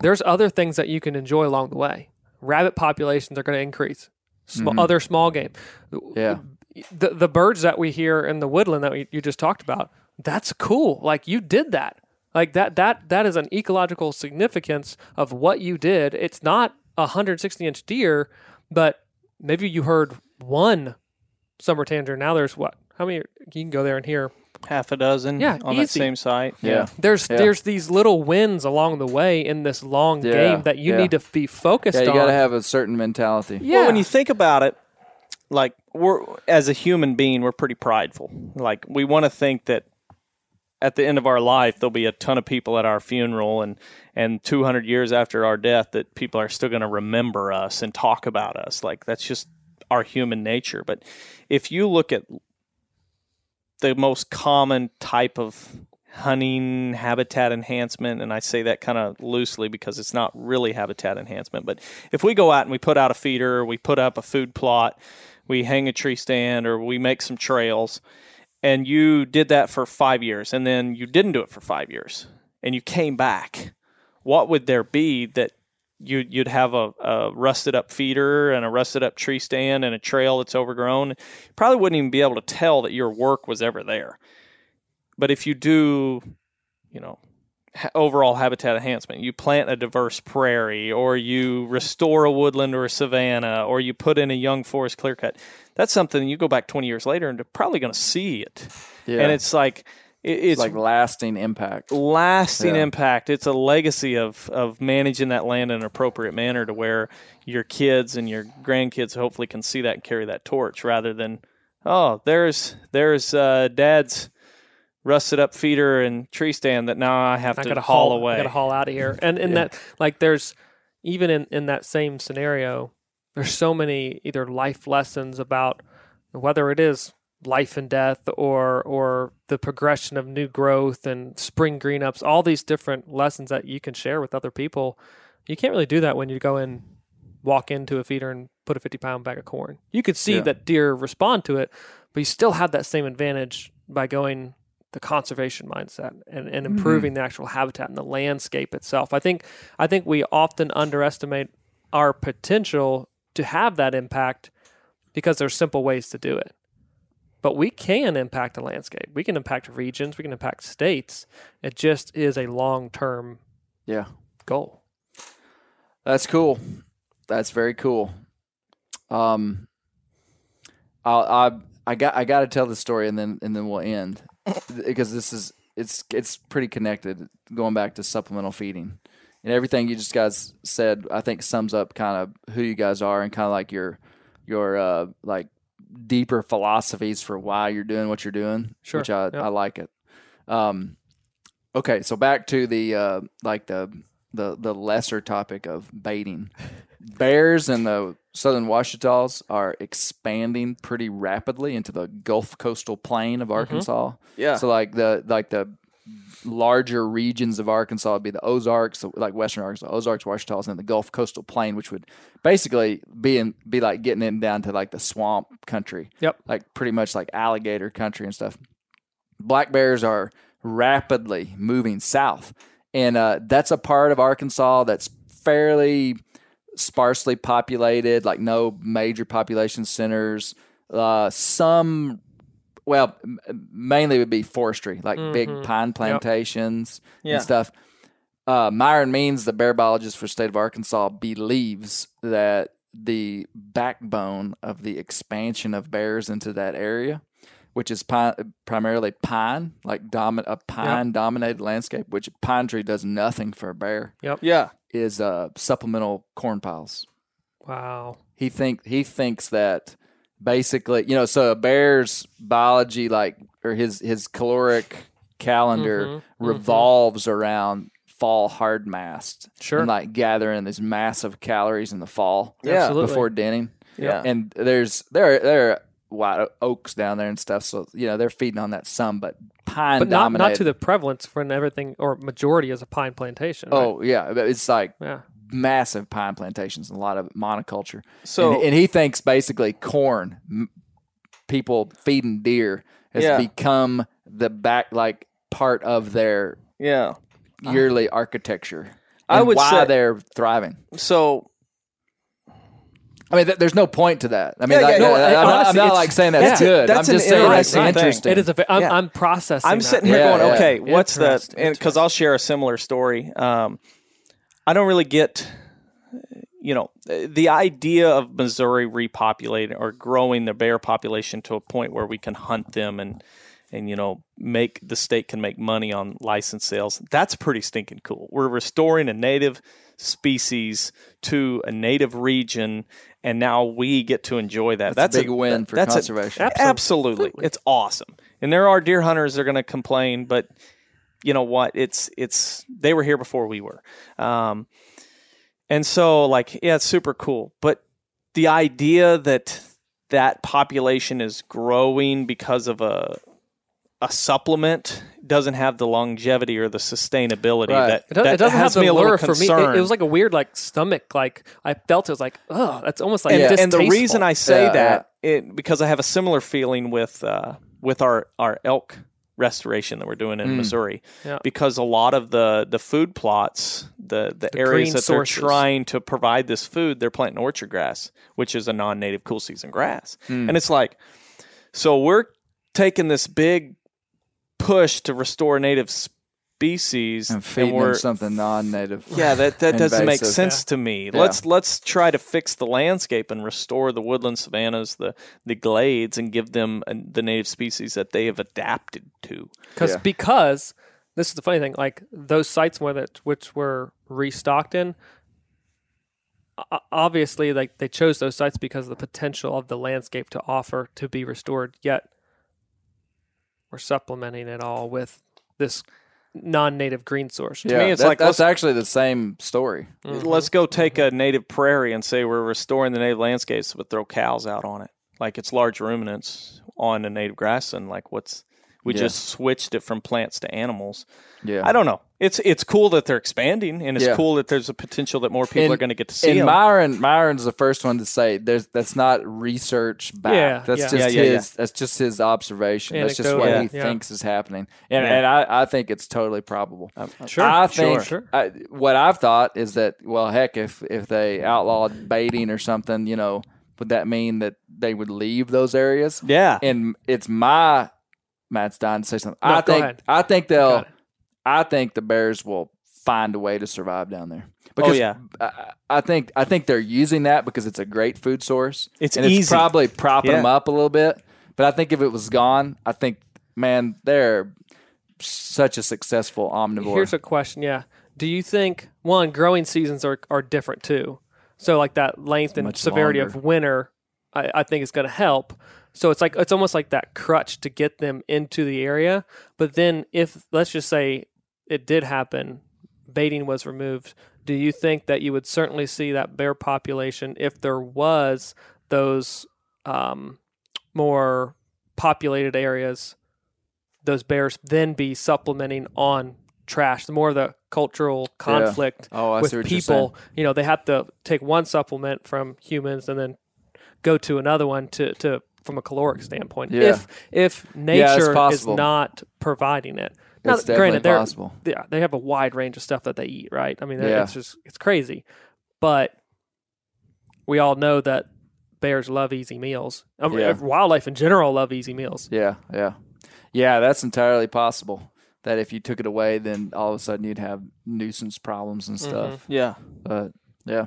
there's other things that you can enjoy along the way. Rabbit populations are going to increase. Sm- mm-hmm. Other small game. Yeah. The the birds that we hear in the woodland that we, you just talked about, that's cool. Like you did that. Like that that that is an ecological significance of what you did. It's not a 160 inch deer, but maybe you heard one summer tanager. Now there's what? How many? You can go there and hear. Half a dozen Yeah, on that same site. Yeah. There's Yeah. there's these little wins along the way in this long Yeah, game that you yeah. need to be focused Yeah, you on. got to have a certain mentality. yeah. Well, when you think about it, like we're as a human being, we're pretty prideful. Like we want to think that at the end of our life, there'll be a ton of people at our funeral, and and 200 years after our death, that people are still going to remember us and talk about us. Like that's just our human nature. But if you look at the most common type of hunting habitat enhancement and I say that kind of loosely because it's not really habitat enhancement but if we go out and we put out a feeder we put up a food plot we hang a tree stand or we make some trails and you did that for 5 years and then you didn't do it for 5 years and you came back what would there be that you, you'd have a, a rusted up feeder and a rusted up tree stand and a trail that's overgrown. You probably wouldn't even be able to tell that your work was ever there. But if you do, you know, ha- overall habitat enhancement, you plant a diverse prairie, or you restore a woodland or a savanna, or you put in a young forest clear cut, that's something you go back 20 years later and they're probably going to see it. Yeah. And it's like, it's it's like lasting impact. lasting Yeah. impact. It's a legacy of of managing that land in an appropriate manner to where your kids and your grandkids hopefully can see that and carry that torch rather than oh there's there's uh, dad's rusted up feeder and tree stand that now I have I to haul, haul away. I gotta haul out of here. And in that, like, there's even in in that same scenario, there's so many either life lessons about whether it is life and death or or the progression of new growth and spring green ups, all these different lessons that you can share with other people. You can't really do that when you go in, walk into a feeder and put a 50 pound bag of corn. You could see Yeah. that deer respond to it, but you still have that same advantage by going the conservation mindset and, and mm-hmm. improving the actual habitat and the landscape itself. I think I think we often underestimate our potential to have that impact because there's simple ways to do it. But we can impact the landscape. We can impact regions. We can impact states. It just is a long term Yeah. goal. That's cool. That's very cool. Um, I'll, I I got I got to tell the story and then and then we'll end because this is it's it's pretty connected. Going back to supplemental feeding and everything you just guys said, I think sums up kind of who you guys are and kind of like your your uh like deeper philosophies for why you're doing what you're doing. Sure. which I Yep. I like it. Um, okay, so back to the uh like the the the lesser topic of baiting. Bears and the southern Ouachitas are expanding pretty rapidly into the Gulf coastal plain of Arkansas. Yeah. So like the like the larger regions of Arkansas would be the Ozarks, like western Arkansas, Ozarks, Ouachitas, and then the Gulf coastal plain, which would basically be in be like getting in down to like the swamp country. Yep. Like pretty much like alligator country and stuff. Black bears are rapidly moving south, and uh, that's a part of Arkansas that's fairly sparsely populated, like no major population centers. Uh, some, well, m- mainly would be forestry, like big pine plantations Yeah. and stuff. Uh, Myron Means, the bear biologist for state of Arkansas, believes that the backbone of the expansion of bears into that area, which is pine, primarily pine, like domin- a pine dominated landscape, which pine tree does nothing for a bear, Yep. yeah. is uh, supplemental corn piles. Wow. He think he thinks that basically, you know, so a bear's biology, like or his his caloric calendar Mm-hmm, revolves around fall hard mast, Sure. and like gathering these massive calories in the fall, Yeah. Absolutely. before denning. Yeah. and there's there there are white oaks down there and stuff, so you know they're feeding on that some, but pine But not, not to the prevalence when everything or majority is a pine plantation. right? oh yeah, but it's like yeah. Massive pine plantations and a lot of monoculture. So- and, and he thinks basically corn, m- people feeding deer, has Yeah. become the back like part of their Yeah. yearly architecture. I would why say- they're thriving. So I mean, th- there's no point to that. I mean, Yeah, like, yeah, no, I'm, not- I'm not like saying that's that's a- good. that's I'm just saying it's interesting thing. It is a. ve- I'm, Yeah. I'm processing. I'm that. sitting here Yeah, going, yeah. okay, what's the? Interesting, Because I'll share a similar story. Um, I don't really get, you know, the idea of Missouri repopulating or growing the bear population to a point where we can hunt them and and you know make the state can make money on license sales. That's pretty stinking cool. We're restoring a native species to a native region, and now we get to enjoy that. That's a big win for that's a- conservation. absolutely, Absolutely. it's awesome. And there are deer hunters that are going to complain, but you know what? It's it's they were here before we were, um, and so like yeah, it's super cool. But the idea that that population is growing because of a a supplement doesn't have the longevity or the sustainability Right. that It, does, that it doesn't have has the me a little lure for me. It, it was like a weird, like stomach. Like I felt it was like, oh, that's almost like and, and the reason I say Yeah, that it because I have a similar feeling with uh, with our our elk restoration that we're doing in Mm. Missouri Yeah. because a lot of the the food plots the the, The areas that sources. they're trying to provide this food they're planting orchard grass which is a non-native cool season grass Mm. and it's like so we're taking this big push to restore native species and feeding we're them something non-native. yeah, that, that doesn't make Invasive. sense to me. Let's let's try to fix the landscape and restore the woodland savannas, the the glades, and give them the native species that they have adapted to. Cause, Yeah. because this is the funny thing. Like those sites where that which were restocked in, obviously, like they chose those sites because of the potential of the landscape to offer to be restored. Yet, we're supplementing it all with this non-native green source. To me, it's that- like, that's actually the same story. Mm-hmm. Let's go take a native prairie and say we're restoring the native landscapes, but throw cows out on it. Like it's large ruminants on a native grassland. Like what's we Yeah. just switched it from plants to animals. Yeah, I don't know. It's it's cool that they're expanding, and it's Yeah. cool that there's a potential that more people And- are going to get to see and them. Myron, Myron's the first one to say there's that's not research back. Yeah, that's yeah. just Yeah, yeah, his. That's just his observation. That's just what Anecdotal, he yeah. thinks is happening, and Yeah. and I, I think it's totally probable. Um, uh, sure, I sure, think sure. I, what I've thought is that well, heck, if if they outlawed baiting or something, you know, would that mean that they would leave those areas? yeah, And it's my Matt's dying to say something. No, I go think ahead. I think they'll. I think the Bears will find a way to survive down there. Oh, because Oh, yeah. I, I think I think they're using that because it's a great food source. It's and it's probably propping them up a little bit. But I think if it was gone, I think man, they're such a successful omnivore. Here's a question. Yeah. Do you think one growing seasons are are different too? So like that length and Much severity longer. of winter, I, I think is going to help. So it's like it's almost like that crutch to get them into the area. But then if let's just say it did happen, baiting was removed. Do you think that you would certainly see that bear population if there was those um, more populated areas? Those bears then be supplementing on trash. The more the cultural conflict Oh, with see what you're saying. people, you know, they have to take one supplement from humans and then go to another one to, to from a caloric standpoint. Yeah. If if nature is not providing it. Now, It's granted, they're, possible. yeah, they have a wide range of stuff that they eat, right? I mean, Yeah. it's just it's crazy, but we all know that bears love easy meals. I mean, Yeah. Wildlife in general love easy meals. Yeah, yeah, yeah. That's entirely possible. That if you took it away, then all of a sudden you'd have nuisance problems and mm-hmm. stuff. yeah. But yeah,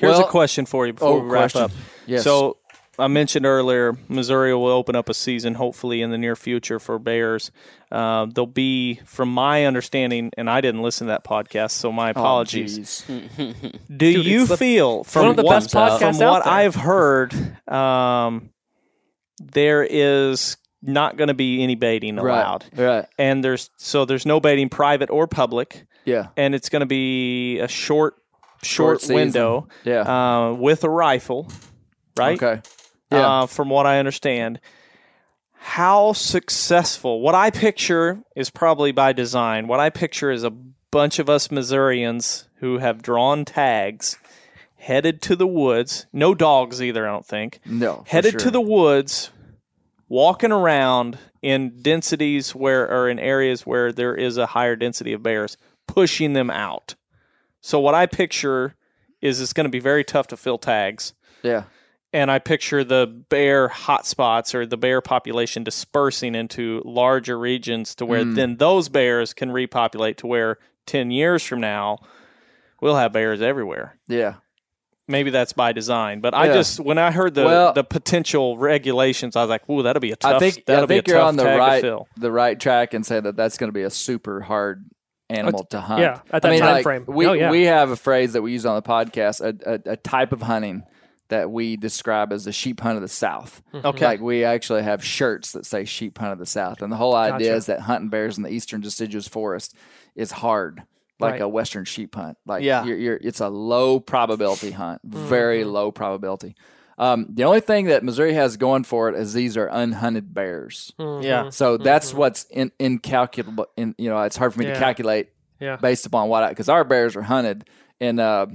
Here's Well- a question for you before oh, we wrap question. up. Yes. So I mentioned earlier, Missouri will open up a season hopefully in the near future for Bears. Uh, there'll be, from my understanding, and I didn't listen to that podcast, so my Oh, apologies. jeez. Do Dude, you feel from one of the what, best podcasts from what. I've heard, um, there is not going to be any baiting allowed, right, right. and there's so there's no baiting private or public, Yeah, and it's going to be a short short, season. window yeah. uh, with a rifle, right? Okay. Yeah. uh, from what I understand. How successful? What I picture is probably by design. What I picture is a bunch of us Missourians who have drawn tags, headed to the woods. No dogs either, I don't think. no. headed to the woods, walking around in densities where, or in areas where there is a higher density of bears, pushing them out. So what I picture is it's going to be very tough to fill tags Yeah. And I picture the bear hotspots or the bear population dispersing into larger regions to where Mm. then those bears can repopulate to where 10 years from now we'll have bears everywhere. Yeah. Maybe that's by design, but I just when I heard the Well- the potential regulations, I was like, "Ooh, that'll be a tough. I think that'll I think be a you're on the right the right track and say that that's going to be a super hard animal to hunt. yeah, at that I mean, time like, frame. We Oh, yeah. we have a phrase that we use on the podcast, a, a, a type of hunting that we describe as the sheep hunt of the South. Okay. Like we actually have shirts that say sheep hunt of the South, and the whole idea Gotcha. is that hunting bears in the eastern deciduous forest is hard. Like Right. a western sheep hunt, like Yeah. you're, you're, it's a low probability hunt, Mm-hmm. very low probability. Um, the only thing that Missouri has going for it is these are unhunted bears. Mm-hmm. Yeah. So that's what's in, incalculable. In you know, it's hard for me Yeah. to calculate Yeah. based upon what because our bears are hunted, and uh,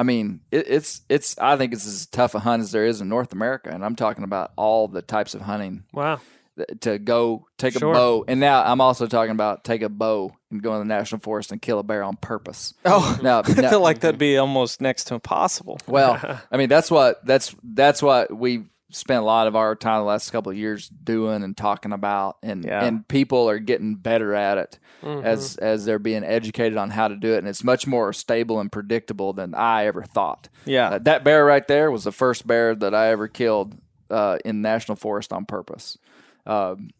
I mean it, it's it's I think it's as tough a hunt as there is in North America, and I'm talking about all the types of hunting Wow. th- to go take Sure. a bow, and now I'm also talking about take a bow and go in the national forest and kill a bear on purpose. Oh, Now, I feel like that'd be almost next to impossible. well, I mean that's what that's that's what we spent a lot of our time the last couple of years doing and talking about, and Yeah. and people are getting better at it Mm-hmm. as as they're being educated on how to do it, and it's much more stable and predictable than I ever thought. Yeah. Uh, that bear right there was the first bear that I ever killed uh, in national forest on purpose. Um,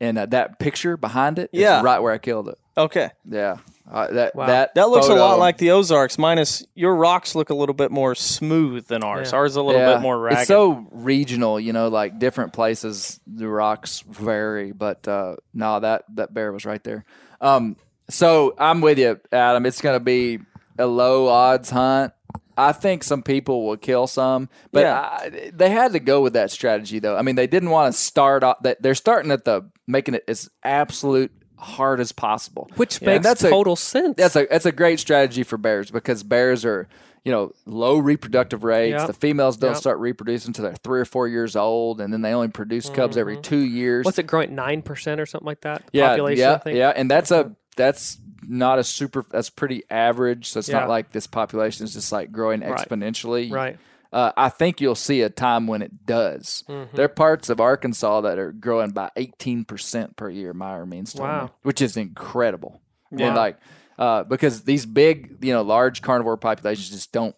and uh, that picture behind it Yeah. right where I killed it. Okay. Yeah. Uh, that Wow. that That looks a lot like the Ozarks, minus your rocks look a little bit more smooth than ours. Yeah. Ours is a little Yeah. bit more ragged. It's so regional, you know, like different places the rocks vary, but uh no, that that bear was right there. Um so I'm with you, Adam. It's gonna be a low odds hunt. I think some people will kill some, but Yeah. I, they had to go with that strategy though. I mean, they didn't want to start off that they're starting at the making it as absolute hard as possible. Which Yeah, makes that's a- total sense. That's a that's a great strategy for bears because bears are you know low reproductive rates. Yep. The females don't Yep. start reproducing until they're three or four years old, and then they only produce cubs every mm-hmm. two years. What's it growing nine percent or something like that? yeah, Population, yeah, yeah, and that's a that's not a super. That's pretty average. So it's Yeah. not like this population is just like growing Right. exponentially. Right. Uh, I think you'll see a time when it does. Mm-hmm. There are parts of Arkansas that are growing by 18% per year, Myron Means to me, which is incredible. Yeah. And like, uh, because these big, you know, large carnivore populations just don't,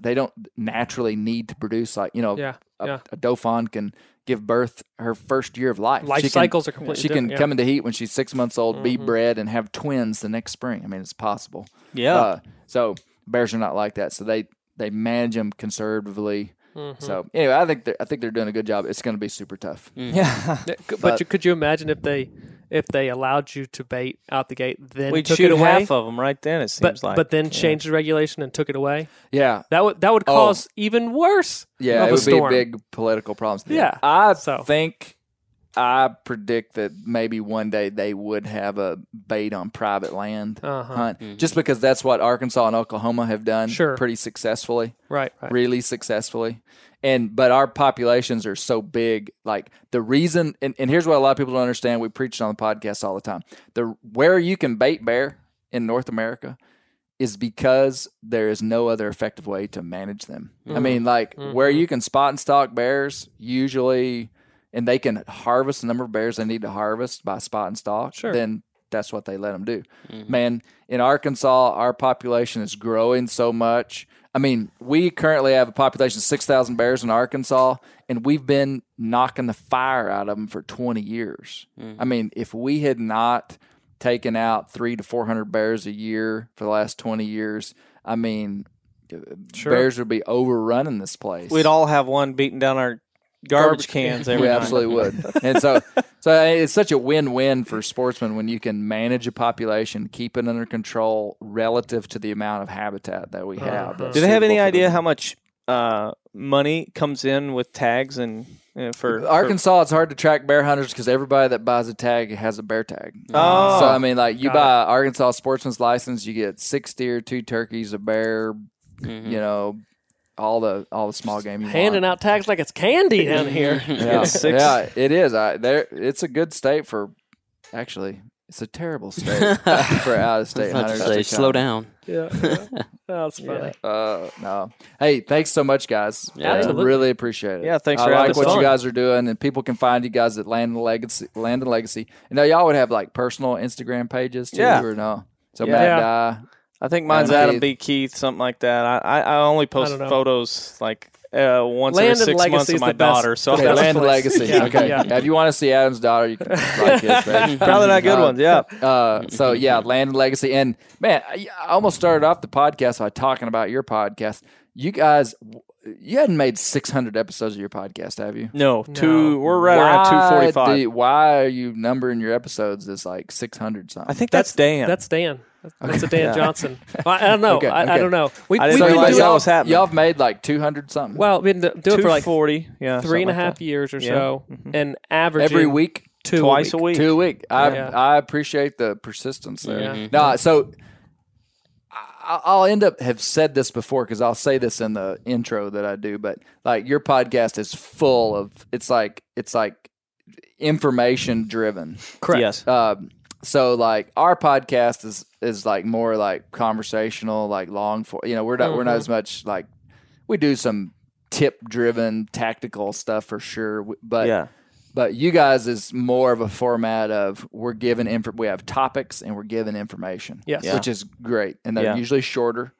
they don't naturally need to produce like, you know, Yeah. a, yeah. a doe fawn can give birth her first year of life. Life She can- cycles are completely She can yeah. come into heat when she's six months old, be Mhm. bred, and have twins the next spring. I mean, it's possible. yeah. Uh, so bears are not like that. So they they manage them conservatively. Mhm. So anyway, I think they're, I think they're doing a good job. It's going to be super tough. yeah. Yeah, But, But- you, could you imagine if they if they allowed you to bait out the gate, then We'd took shoot it away, half of them right then. It seems but like, but then Yeah. changed the regulation and took it away? Yeah, That would that would Oh. cause even worse. yeah, of it a would storm. be big political problems. Yeah, I so- think I predict that maybe one day they would have a bait on private land Uh-huh. hunt, mm-hmm. just because that's what Arkansas and Oklahoma have done Sure. pretty successfully. Right. Right. really successfully. And but our populations are so big. Like the reason, and, and here's what a lot of people don't understand. We preach it on the podcast all the time. The where you can bait bear in North America is because there is no other effective way to manage them. I mm-hmm. mean, like where mm-hmm. you can spot and stalk bears usually, and they can harvest the number of bears they need to harvest by spot and stalk. Sure. Then that's what they let them do. Mm-hmm. Man, in Arkansas, our population is growing so much. I mean, we currently have a population of 6,000 bears in Arkansas, and we've been knocking the fire out of them for 20 years. Mm-hmm. I mean, if we had not taken out three to 400 bears a year for the last 20 years, I mean, Sure. bears would be overrunning this place. We'd all have one beating down our garbage, Garbage cans can. every we night. absolutely would. And so, so it's such a win-win for sportsmen when you can manage a population, keep it under control relative to the amount of habitat that we have. that's Do they have any idea them. how much uh, money comes in with tags and uh, for for- Arkansas? It's hard to track bear hunters because everybody that buys a tag has a bear tag. Oh. so I mean, like you Got buy Arkansas sportsman's license, you get six deer, two turkeys, a bear. You know, all the all the small game you Handing want. out tags like it's candy down here. Yeah, Six- yeah, it is. I there. It's a good state for. Actually, it's a terrible state for out of state hunters. say, to slow down. yeah, yeah. That's funny. Uh, no. Hey, thanks so much, guys. Yeah. I Absolutely. really appreciate it. Yeah, thanks I for like having us what you guys are doing, and people can find you guys at Land and Legacy. Land and Legacy. And now y'all would have like personal Instagram pages too, Yeah. or no? So Yeah. Matt Yeah. Dye. I think mine's Adam Adam B. Keith, something like that. I I, I only post don't photos like uh, once Land and every six Legacy months of my the best- daughter. So the Okay, best Land and. Legacy. Yeah, okay. yeah. Yeah, If you want to see Adam's daughter, you can like his page. probably not good Uh, ones. Yeah. Uh, so yeah, Land and Legacy, and man, I I almost started off the podcast by talking about your podcast. You guys, you hadn't made six hundred episodes of your podcast, have you? No, No. two. We're right around two forty Why five. do you- Why are you numbering your episodes as like six hundred something? I think that's, Dan. That's Dan. That's, that's a Dan Yeah. Johnson. Well, I don't know. Okay, I, I don't know. We, I we've didn't so been realize doing, that y'all, was happening. y'all have made like two hundred something. well, we've been doing it for like 40, Yeah, three and a something like years or Yeah. so, Mhm. and average every week, two Twice a week. two a week. I Yeah. I appreciate the persistence there. Yeah. No, so I- I'll end up have said this before because I'll say this in the intro that I do, but like your podcast is full of it's like it's like information driven. Correct. Yes. Um, so like our podcast is is like more like conversational, like long for you know we're not we're Mm-hmm. not as much like we do some tip driven tactical stuff for sure, but yeah. but you guys is more of a format of we're given info. We have topics and we're given information. Yes. which is great, and they're Yeah. usually shorter.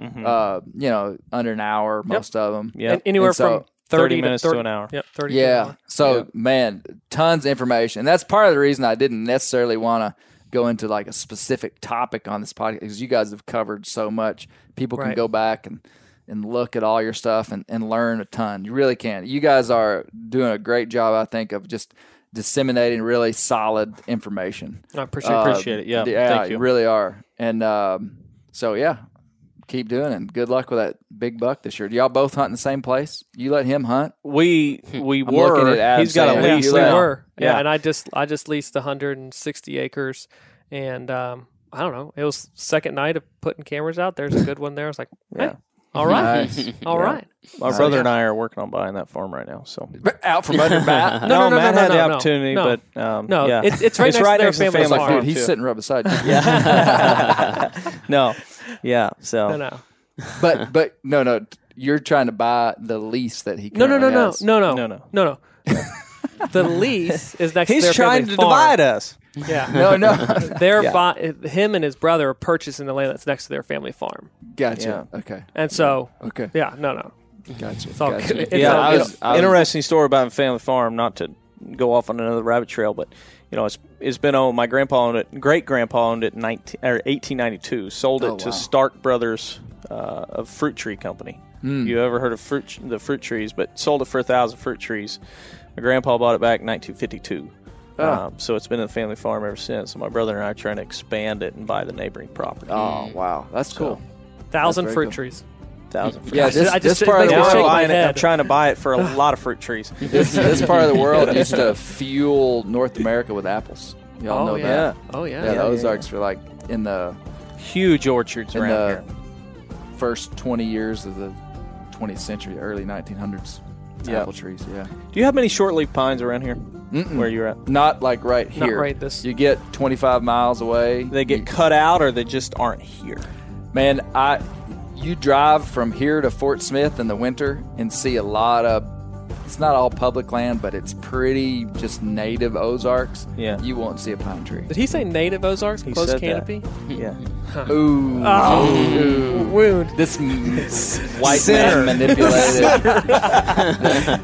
Mhm. Uh, you know, under an hour, most of them. Yeah. And anywhere And so- from 30, 30 minutes to 30 an hour. Yep, 30 to an Yeah. hour. So Yeah. man, tons of information. And that's part of the reason I didn't necessarily want to go into like a specific topic on this podcast because you guys have covered so much. People can Right. go back and and look at all your stuff and, and learn a ton. You really can. You guys are doing a great job, I think, of just disseminating really solid information. I appreciate Uh, Appreciate it. Yeah, yeah, thank you. really are. And um, so yeah, keep doing it. And good luck with that big buck this year. Do y'all both hunt in the same place? You let him hunt. We we I'm were. looking at Adam He's got a saying, Yeah, lease we now. were. Yeah, Yeah. and I just I just leased 160 acres, and um, I don't know. It was second night of putting cameras out. There's a good one there. I was like, hey, Yeah. All right, Nice. all Yeah. right. My Nice. brother and I are working on buying that farm right now. So Out from under Matt. No, no, no, Matt no, had no, the no. opportunity, No. but um, No, yeah. it's- it's right next to their the family I like, farm. dude, he's too. sitting right beside you. Yeah. no. Yeah. So No, no, But but no no, you're trying to buy the lease that he no, no, no, currently no, has. no, no, No, no. no, no. The lease is next. to he's their trying to farm. divide us. Yeah, No, no. they're Yeah. buy, him and his brother are purchasing the land that's next to their family farm, Gotcha. Okay. and so Okay. yeah, no, no, Gotcha. it's all gotcha. good. It's yeah, all I was- I was- interesting story about a Family Farm. Not to go off on another rabbit trail, but you know, it's it's been owned. My grandpa owned it. Great grandpa owned it in 19, or 1892. Sold it Oh, to wow. Stark Brothers, uh, a fruit tree company. Hmm. You ever heard of fruit the fruit trees? But sold it for a thousand fruit trees. My grandpa bought it back in 1952. Oh. Um, so it's been a family farm ever since. So my brother and I are trying to expand it and buy the neighboring property. Oh wow, that's cool. thousand very fruit cool. trees. thousand. Fruit Yeah, trees. this, I just- this part of the makes me Now I'm, shake world, my buying it. I'm trying to buy it for a lot of fruit trees. this, this part of the world used to fuel North America with apples. Y'all oh know yeah. that. Oh Yeah, yeah. the yeah, Ozarks were like in the Huge orchards in around the here. first 20 years of the 20th century, early 1900s. Yeah. Apple trees, yeah. Do you have many short-leaf pines around here? Mm-mm. Where you're at? Not like right Not here. right this- You get 25 miles away. They get you- cut out, or they just aren't here. Man, I you drive from here to Fort Smith in the winter and see a lot of it's not all public land, but it's pretty just native Ozarks. Yeah. You won't see a pine tree. Did he say native Ozarks? He Closed said that. canopy? Yeah. Ooh. Oh, wound. This m- white Sinner. man manipulated.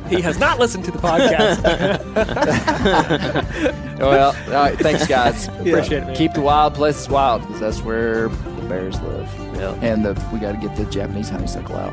He has not listened to the podcast. Well, all right, thanks guys. Appreciate it, man. Keep the wild places wild because that's where the bears live. Yeah. And the, we got to get the Japanese honeysuckle out.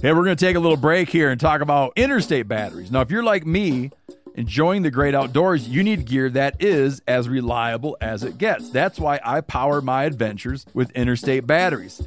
Hey, we're going to take a little break here and talk about interstate batteries. Now, if you're like me, enjoying the great outdoors, you need gear that is as reliable as it gets. That's why I power my adventures with interstate batteries.